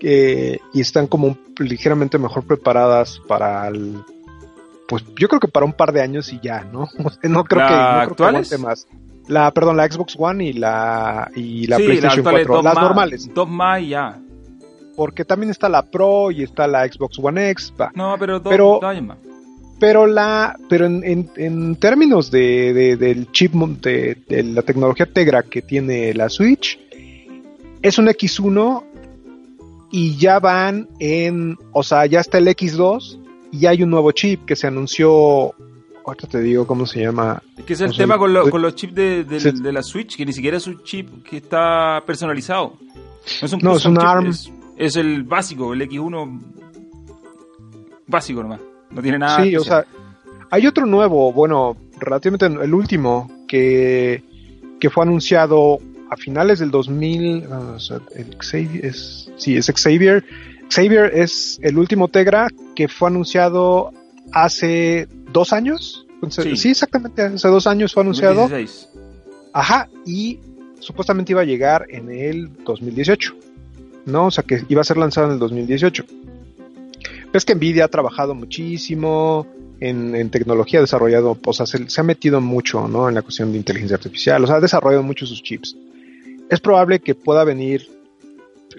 eh, y están como ligeramente mejor preparadas para el, pues yo creo que para un par de años y ya, ¿no? [LAUGHS] O sea, no creo ¿La que, no creo que más. La, perdón, la Xbox One y la, y la sí, PlayStation es 4, dos las más- normales, Dos más y ya. Porque también está la Pro y está la Xbox One X, va. No, pero dos, Pero- pero la pero en, en- en términos de, de- del chip de, de la tecnología Tegra que tiene la Switch es un X1 y ya van en o sea ya está el X2 y hay un nuevo chip que se anunció ahorita te digo cómo se llama Es que es el tema con, lo- con los chips de, de- Sí. de la Switch, que ni siquiera es un chip que está personalizado. No es un, No, es un chip, ARM. Es, es el básico, el X1 básico nomás. No tiene nada. sí o sea hay otro nuevo bueno relativamente el último que que fue anunciado a finales del 2000 ah, o sea, el Xavier es sí es Xavier Xavier es el último Tegra que fue anunciado hace dos años Entonces, Sí. sí. exactamente hace dos años fue anunciado 2016. ajá y supuestamente iba a llegar en el 2018 no o sea que iba a ser lanzado en el 2018 ves que Nvidia ha trabajado muchísimo en, en tecnología, ha desarrollado, o sea, se, se ha metido mucho, ¿no? En la cuestión de inteligencia artificial, o sea, ha desarrollado mucho sus chips. Es probable que pueda venir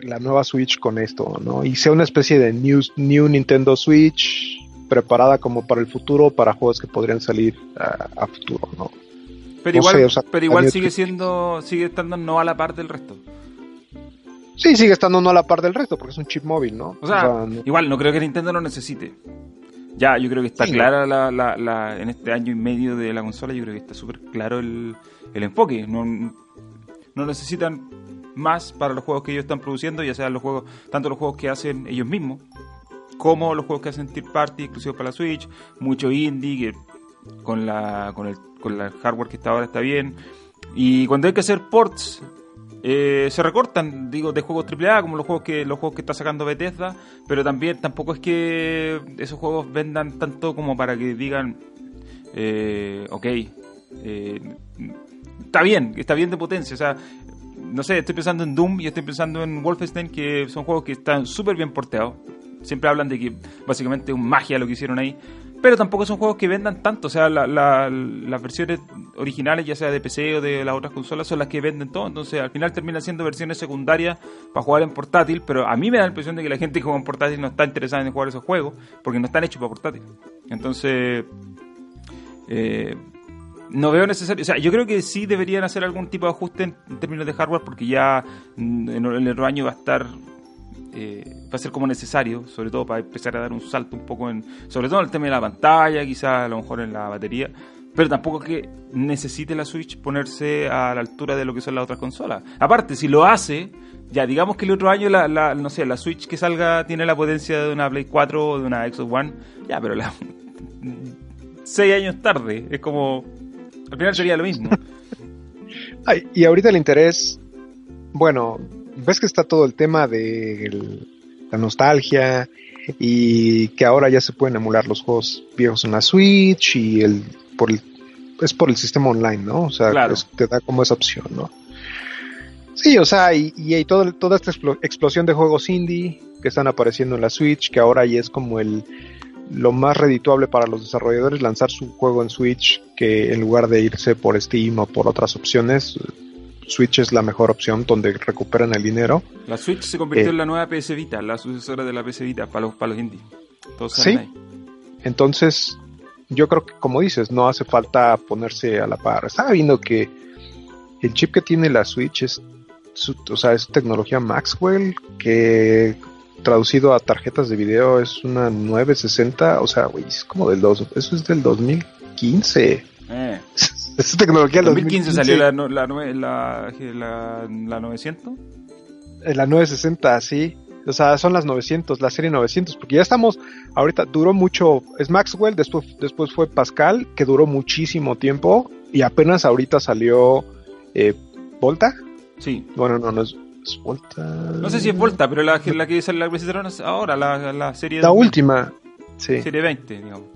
la nueva Switch con esto, ¿no? Y sea una especie de new, new Nintendo Switch preparada como para el futuro, para juegos que podrían salir a, a futuro, ¿no? Pero no igual, sé, o sea, pero igual sigue siendo, sigue estando no a la par del resto. Sí, sigue estando no a la par del resto, porque es un chip móvil, ¿no? O sea, no- igual no creo que Nintendo lo necesite. Ya, yo creo que está Sí, clara la, la, la- en este año y medio de la consola, yo creo que está súper claro el, el enfoque. No, no necesitan más para los juegos que ellos están produciendo, ya sean los juegos, tanto los juegos que hacen ellos mismos, como los juegos que hacen Tier Party exclusivos para la Switch, mucho indie, que con la, con el, con la hardware que está ahora está bien. Y cuando hay que hacer ports, eh, se recortan, digo, de juegos AAA, como los juegos que los juegos que está sacando Bethesda, pero también tampoco es que esos juegos vendan tanto como para que digan, eh, ok, eh, está bien, está bien de potencia, o sea, no sé, estoy pensando en Doom y estoy pensando en Wolfenstein, que son juegos que están súper bien porteados. Siempre hablan de que básicamente es un magia lo que hicieron ahí. Pero tampoco son juegos que vendan tanto. O sea, la- la- las versiones originales, ya sea de PC o de las otras consolas, son las que venden todo. Entonces, al final terminan siendo versiones secundarias para jugar en portátil. Pero a mí me da la impresión de que la gente que juega en portátil no está interesada en jugar esos juegos porque no están hechos para portátil. Entonces, eh, no veo necesario. O sea, yo creo que sí deberían hacer algún tipo de ajuste en, términos de hardware porque ya en el otro año va a estar. Eh, va a ser como necesario, sobre todo para empezar a dar un salto un poco en. Sobre todo en el tema de la pantalla, quizás a lo mejor en la batería. Pero tampoco que necesite la Switch ponerse a la altura de lo que son las otras consolas. Aparte, si lo hace, ya digamos que el otro año la, la- no sé, la Switch que salga tiene la potencia de una Play 4 o de una Xbox One, ya, pero la [LAUGHS] seis años tarde, es como Al final sería lo mismo. [LAUGHS] Ay, y ahorita el interés, bueno, ves que está todo el tema de el- la nostalgia y que ahora ya se pueden emular los juegos viejos en la Switch y el por el es por el sistema online, ¿no? O sea, Claro. pues, te da como esa opción, ¿no? Sí, o sea, y, y hay todo, toda esta explo- explosión de juegos indie que están apareciendo en la Switch, que ahora ya es como el lo más redituable para los desarrolladores lanzar su juego en Switch que en lugar de irse por Steam o por otras opciones, Switch es la mejor opción donde recuperan el dinero. La Switch se convirtió Eh. en la nueva PS Vita, la sucesora de la PS Vita para los, para los indies. Todos Sí. ahí. Entonces, yo creo que como dices, no hace falta ponerse a la par. Estaba viendo que el chip que tiene la Switch es, su- o sea, es tecnología Maxwell, que traducido a tarjetas de video es una 960, o sea, güey, es como del dos, eso es del 2015. Eh. [LAUGHS] es tecnología En del 2015 salió la, no- la, nue- la, la, la 900. Eh, La 960, sí. O sea, son las 900, la serie 900, porque ya estamos, ahorita duró mucho, es Maxwell, después, después fue Pascal, que duró muchísimo tiempo, y apenas ahorita salió eh, Volta. Sí. Bueno, no, no es, es Volta. No sé si es Volta, pero la, que- la que sale la ahora, la, la serie La de- última, sí. Serie 20, digamos.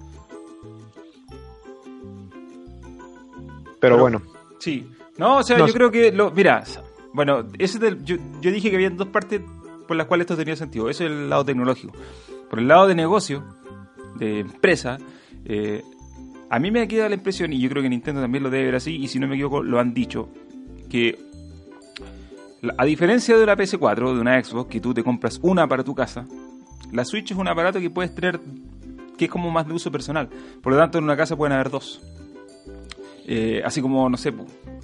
Pero, bueno, Sí. No, o sea, No yo creo que. Lo, mira, bueno, ese del, yo, yo dije que había dos partes por las cuales esto tenía sentido. Eso es el lado tecnológico. Por el lado de negocio, de empresa, eh, a mí me queda la impresión, y yo creo que Nintendo también lo debe ver así, y si no me equivoco, lo han dicho, que a diferencia de una PS4, de una Xbox, que tú te compras una para tu casa, la Switch es un aparato que puedes tener que es como más de uso personal. Por lo tanto, en una casa pueden haber dos. Eh, así como, no sé,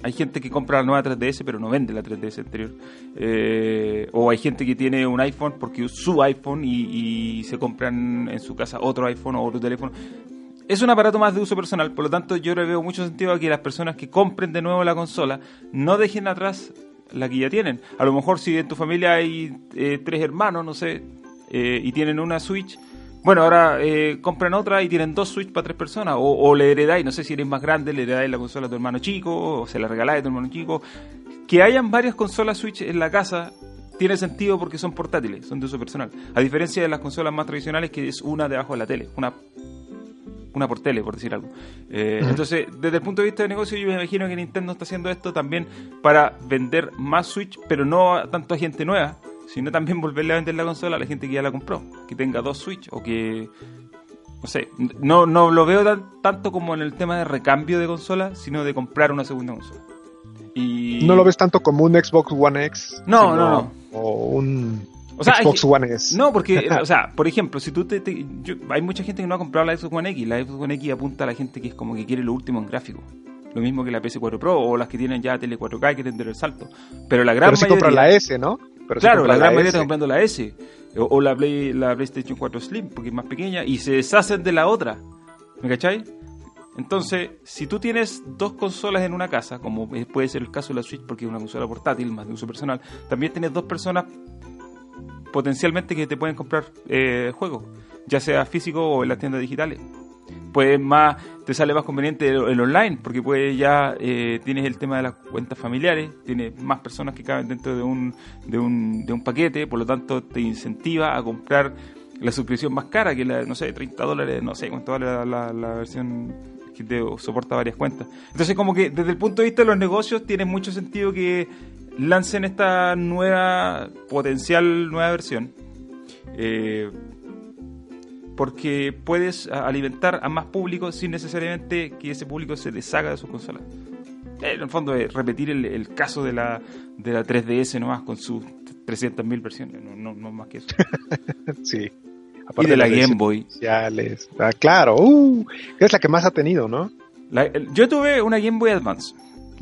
hay gente que compra la nueva 3DS pero no vende la 3DS anterior. Eh, o hay gente que tiene un iPhone porque es su iPhone y, y se compran en su casa otro iPhone o otro teléfono. Es un aparato más de uso personal, por lo tanto yo le veo mucho sentido a que las personas que compren de nuevo la consola no dejen atrás la que ya tienen. A lo mejor si en tu familia hay eh, tres hermanos, no sé, eh, y tienen una Switch, bueno, ahora eh, compran otra y tienen dos Switch para tres personas. O, o le heredáis, no sé si eres más grande, le heredáis la consola a tu hermano chico, o se la regaláis a tu hermano chico. Que hayan varias consolas Switch en la casa tiene sentido porque son portátiles, son de uso personal. A diferencia de las consolas más tradicionales, que es una debajo de la tele, una una por tele, por decir algo. Eh. Entonces, desde el punto de vista de negocio, yo me imagino que Nintendo está haciendo esto también para vender más Switch, pero no a tanto a gente nueva, sino también volverle a vender la consola a la gente que ya la compró, que tenga dos Switch o que no sé, no, no lo veo tan- tanto como en el tema de recambio de consola, sino de comprar una segunda consola. Y no lo ves tanto como un Xbox One X. No, no, no. O un O sea, Xbox que- One S. No, porque, [LAUGHS] o sea, por ejemplo, si tú te, te- yo- hay mucha gente que no ha comprado la Xbox One X. La Xbox One X apunta a la gente que es como que quiere lo último en gráfico. Lo mismo que la PS4 Pro o las que tienen ya tele 4K y quieren dar el salto. Pero la gran Pero si mayoría... compra la S, ¿no? Pero claro, la gran mayoría está comprando la S. O, o la, Play- la PlayStation 4 Slim, porque es más pequeña, y se deshacen de la otra. ¿Me cachai? Entonces, si tú tienes dos consolas en una casa, como puede ser el caso de la Switch, porque es una consola portátil, más de uso personal, también tienes dos personas potencialmente que te pueden comprar eh, juegos, ya sea físico o en las tiendas digitales. Pues más, te sale más conveniente el, online, porque pues ya eh, tienes el tema de las cuentas familiares, tienes más personas que caben dentro de un, de un, de un paquete, por lo tanto te incentiva a comprar la suscripción más cara, que la, no sé, 30 dólares, no sé cuánto vale la, la- la versión que te soporta varias cuentas. Entonces como que desde el punto de vista de los negocios tiene mucho sentido que lancen esta nueva, potencial nueva versión. Eh, porque puedes alimentar a más público sin necesariamente que ese público se deshaga de sus consolas. Eh, En el fondo es repetir el, el caso de la, de la 3DS nomás con sus 300.000 versiones, no, no, no más que eso. [LAUGHS] Sí. y de la Game Boy. especiales. Ah, claro. Uh, es la que más ha tenido, ¿no? La- el- yo tuve una Game Boy Advance.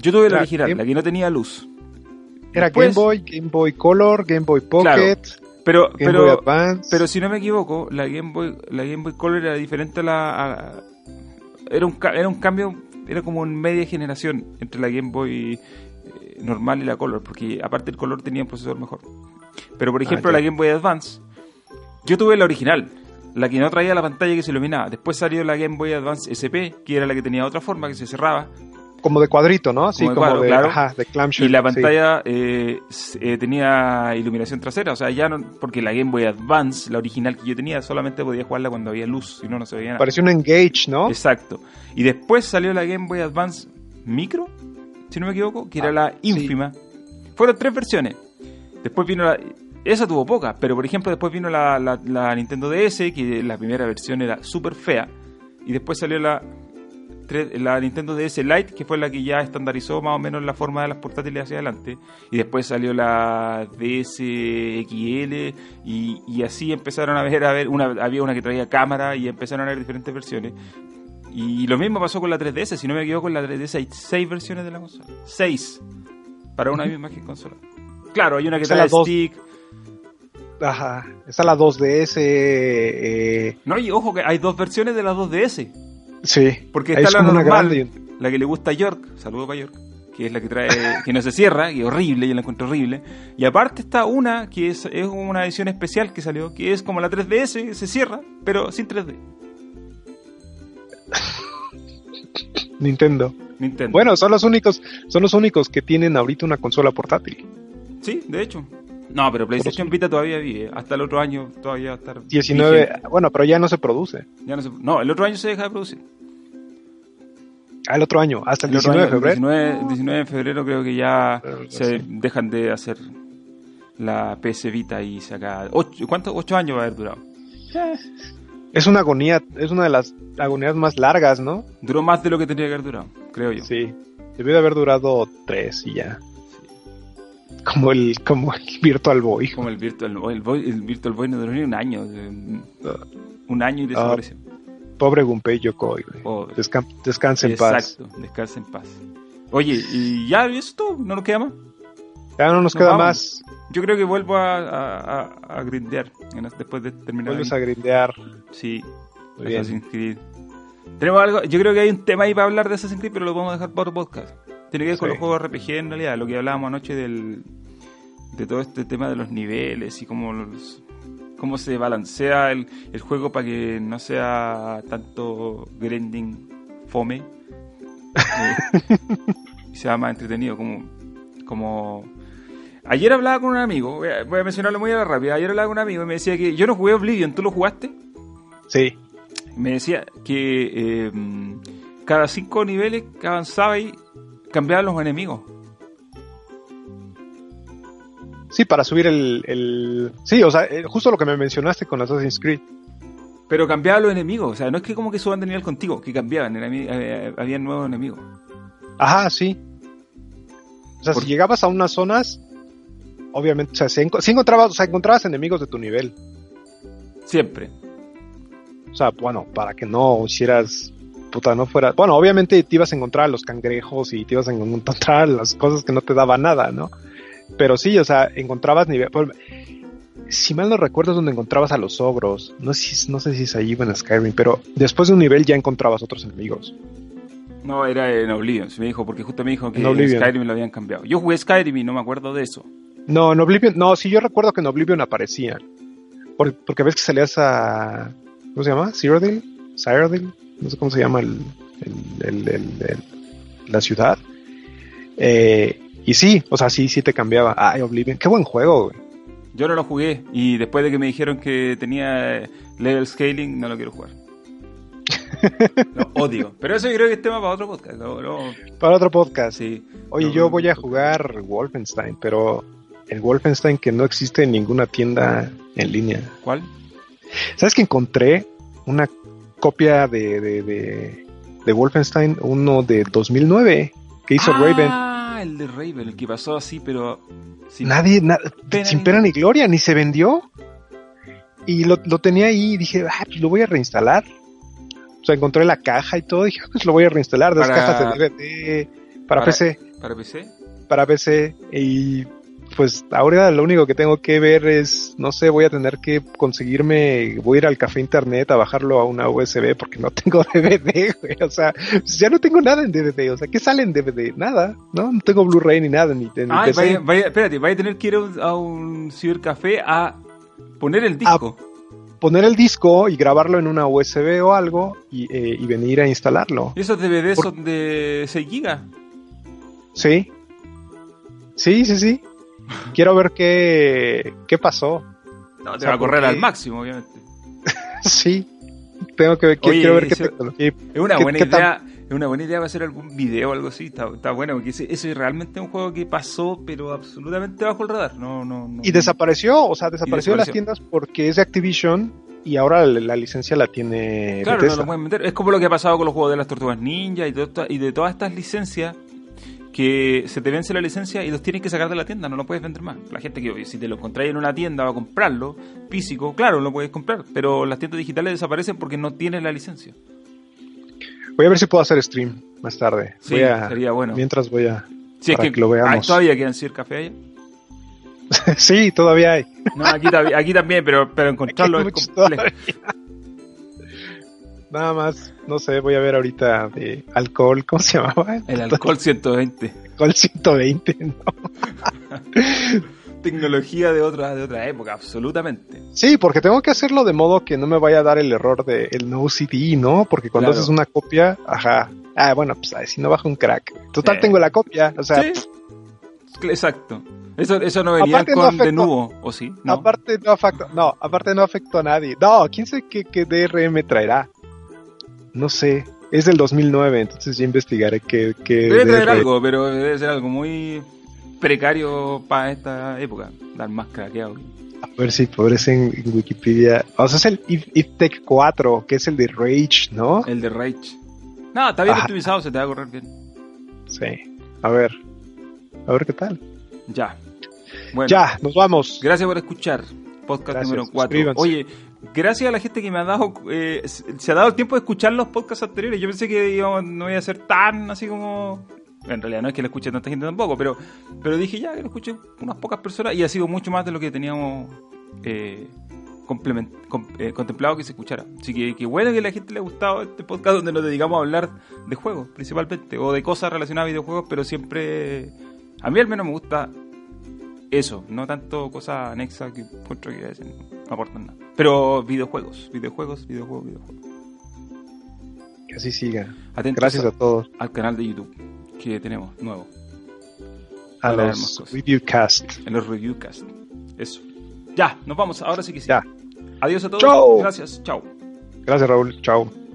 Yo tuve la La original, Game- la que no tenía luz. Era Después- Game Boy, Game Boy Color, Game Boy Pocket, Pero, Game Boy pero, Advance. pero si no me equivoco, la Game Boy, la Game Boy Color era diferente a la. a- era, un, era un cambio, era como en media generación entre la Game Boy eh, normal y la Color, porque aparte el color tenía un procesador mejor. Pero por ejemplo, Ah, ya. la Game Boy Advance, yo tuve la original, la que no traía la pantalla que se iluminaba. Después salió la Game Boy Advance SP, que era la que tenía otra forma, que se cerraba. Como de cuadrito, ¿no? Sí, Como de como, cuadro, de, claro. ajá, de clamshell. Y la sí. pantalla eh, eh, tenía iluminación trasera, o sea, ya no, porque la Game Boy Advance, la original que yo tenía, solamente podía jugarla cuando había luz, si no, no se veía nada. Parecía un Engage, ¿no? Exacto. Y después salió la Game Boy Advance Micro, si no me equivoco, que era Ah, la sí. ínfima. Fueron tres versiones. Después vino la... Esa tuvo pocas, pero por ejemplo después vino la, la- la Nintendo DS, que la primera versión era súper fea. Y después salió la, la Nintendo DS Lite, que fue la que ya estandarizó más o menos la forma de las portátiles hacia adelante. Y después salió la DS XL y, y así empezaron a ver, a ver una, había una que traía cámara y empezaron a ver diferentes versiones. Y lo mismo pasó con la 3DS, si no me equivoco, en la 3DS hay seis versiones de la consola. Seis. Para una misma que consola. Claro, hay una que O sea, trae stick. Ajá. Está la 2DS. Eh, No, y ojo que hay dos versiones de las 2DS. Sí. Porque está es la normal, grande la que le gusta a York, saludo para York, que es la que trae, que no se cierra, que es horrible, yo la encuentro horrible. Y aparte está una que es, es una edición especial que salió, que es como la 3DS, se cierra, pero sin 3D. [LAUGHS] Nintendo. Nintendo. Bueno, son los únicos, son los únicos que tienen ahorita una consola portátil. Sí, de hecho. No, pero PlayStation Vita todavía vive. Hasta el otro año todavía va a estar. 19, vigente. bueno, pero ya no se produce. Ya no, se- no, el otro año se deja de producir. Al otro año, hasta el, El otro 19 de año, febrero. El 19, 19 de febrero creo que ya Algo se dejan de hacer la PS Vita y se acaba. Ocho, ¿Cuántos? Ocho años va a haber durado. Es una agonía, es una de las agonías más largas, ¿no? Duró más de lo que tendría que haber durado, creo yo. Sí. Debió de haber durado tres y ya. Como el, como el Virtual Boy. Como el Virtual Boy. El, Boy- el Virtual Boy no duró ni un año. eh, Un año y desapareció. Pobre Gunpei Yokoi. Descan- descansa en paz. Exacto, descansa en paz. Oye, y ya, ¿y eso es todo? ¿No nos queda más? Ya no nos Nos queda vamos. más. Yo creo que vuelvo a, a, a- a grindear después de terminar. Vuelves a grindear. Sí, Muy bien. Assassin's Creed. Tenemos algo, yo creo que hay un tema ahí para hablar de Assassin's Creed, pero lo podemos dejar para otro podcast. Tiene que ver con los juegos RPG en realidad, lo que hablábamos anoche del, de todo este tema de los niveles y cómo, los- cómo se balancea el, el juego para que no sea tanto grinding fome [LAUGHS] eh, y sea más entretenido como, como ayer hablaba con un amigo voy a, voy a mencionarlo muy a la rápida ayer hablaba con un amigo y me decía que yo no jugué Oblivion ¿tú lo jugaste? Sí. me decía que eh, cada cinco niveles que avanzaba y cambiaban los enemigos. Sí, para subir el, el... Sí, o sea, eh, justo lo que me mencionaste con Assassin's Creed. Pero cambiaban los enemigos. O sea, no es que como que suban de nivel contigo, que cambiaban. eh, había nuevos enemigos. Ajá, sí. O sea, Por- si llegabas a unas zonas, obviamente, o sea, si, enco- si encontrabas, o sea, encontrabas enemigos de tu nivel. Siempre. O sea, bueno, para que no hicieras, puta, no fuera... Bueno, obviamente te ibas a encontrar a los cangrejos y te ibas a encontrar las cosas que no te daban nada, ¿no? Pero sí, o sea, encontrabas nivel... Si mal no recuerdo es donde encontrabas a los ogros. No sé, si, no sé si es ahí o en Skyrim, pero después de un nivel ya encontrabas otros enemigos. No, era en Oblivion. Se me dijo, porque justo me dijo que En en. Skyrim lo habían cambiado. Yo jugué Skyrim y no me acuerdo de eso. No, en Oblivion, no, sí, yo recuerdo que en Oblivion aparecían. Por- porque ves que salías a. ¿Cómo se llama? ¿Cyrodiil? ¿Cyrodiil? No sé cómo se llama el, el- la ciudad. Eh, y sí, o sea, sí, sí te cambiaba. Ay, Oblivion, qué buen juego, güey. Yo no lo jugué y después de que me dijeron que tenía eh, level scaling, no lo quiero jugar. [LAUGHS] Lo odio. Pero eso yo creo que es tema para otro podcast. Lo- lo- Para otro podcast. sí. Oye, No, yo voy a jugar Wolfenstein, pero el Wolfenstein que no existe en ninguna tienda en línea. ¿Cuál? ¿Sabes que encontré una copia de, de, de, de Wolfenstein, uno de 2009, que hizo Raven? Ah, el de Raven, el que pasó así, pero. sin- Nadie, na- pena sin pena ni gloria, ni se vendió. Y lo, lo tenía ahí y dije, ah, pues lo voy a reinstalar. O sea, encontré la caja y todo, dije, ah, pues lo voy a reinstalar, dos Para- cajas de DVD para, para- PC, ¿Para PC? para PC. Y pues ahora lo único que tengo que ver es, no sé, voy a tener que conseguirme, voy a ir al café internet a bajarlo a una USB porque no [LAUGHS] tengo DVD, güey. O sea, ya no tengo nada en DVD. O sea, ¿qué sale en DVD? Nada, ¿no? No tengo Blu-ray ni nada, ni, ni Ay, PC. vaya, vaya, espérate, vaya a tener que ir a un, cibercafé a poner el disco. poner el disco y grabarlo en una USB o algo y, eh, y venir a instalarlo. ¿Y esos DVDs Por- son de 6 gigas? Sí. Sí, sí, sí. Quiero ver qué, qué pasó. No, te sea, va a correr porque- al máximo, obviamente. [LAUGHS] sí. Tengo que ver, Oye, quiero ver qué tecnología. Es una ¿Qué- buena qué tan- idea. Es una buena idea hacer algún video o algo así. Está, está bueno, porque ese, ese realmente es un juego que pasó, pero absolutamente bajo el radar. No, no, no. Y desapareció, o sea, desapareció de las tiendas porque es de Activision y ahora la, la licencia la tiene Claro, no Bethesda. lo pueden meter. Es como lo que ha pasado con los juegos de las tortugas ninja y de, y de todas estas licencias que se te vence la licencia y los tienes que sacar de la tienda, no lo puedes vender más. La gente que si te lo encontráis en una tienda va a comprarlo físico, claro, lo puedes comprar, pero las tiendas digitales desaparecen porque no tienes la licencia. Voy a ver si puedo hacer stream más tarde. Sí, Voy a- sería bueno. Mientras voy a... Si es que, que lo veamos. todavía quedan Sir Café allá. [LAUGHS] sí, todavía hay. No, aquí, aquí también, pero, pero [LAUGHS] encontrarlo es. Nada más, no sé, voy a ver ahorita de alcohol, ¿cómo se llamaba? El alcohol 120. Alcohol 120, ¿no? [LAUGHS] Tecnología de otra, de otra época, absolutamente. Sí, porque tengo que hacerlo de modo que no me vaya a dar el error de el no CD, ¿no? Porque cuando Claro. haces una copia, ajá. Ah, bueno, pues ay, si no baja un crack. Total Sí. tengo la copia, o sea, Sí, exacto. Eso, eso no venía Aparte no con de afectó- nuevo, ¿o sí? No. aparte no afectó, no, aparte no afectó a nadie. No, quién sabe qué, qué DRM traerá. No sé. Es del 2009, entonces ya investigaré qué, qué Debe DRM. algo, pero debe ser algo muy precario para esta época. Dar más craqueado. A ver si aparece en, en Wikipedia. O sea, es el If, If Tech 4, que es el de Rage, ¿no? El de Rage. No, está bien Ajá. optimizado, se te va a correr bien. Sí. A ver. A ver qué tal. Ya. Bueno, Ya, nos vamos. gracias por escuchar. Podcast Gracias, número 4. suscríbanse. Oye, gracias a la gente que me ha dado, eh, se ha dado el tiempo de escuchar los podcasts anteriores. Yo pensé que íbamos- no iba a ser tan así como. En realidad no es que lo escuche tanta gente tampoco, pero, pero dije ya que lo escuchen unas pocas personas y ha sido mucho más de lo que teníamos eh, com- eh, contemplado que se escuchara. Así que qué bueno que a la gente le ha gustado este podcast donde nos dedicamos a hablar de juegos principalmente o de cosas relacionadas a videojuegos, pero siempre a mí al menos me gusta eso, no tanto cosas anexas que que no aportan nada. Pero videojuegos, videojuegos, videojuegos, videojuegos. Que así siga. Atentos Gracias a todos. al canal de YouTube que tenemos nuevo, A Para los. Reviewcast. en los reviewcast. Eso. Ya, nos vamos, ahora sí que sí. Ya. Adiós a todos. Gracias, chao. Gracias, Raúl. Chao.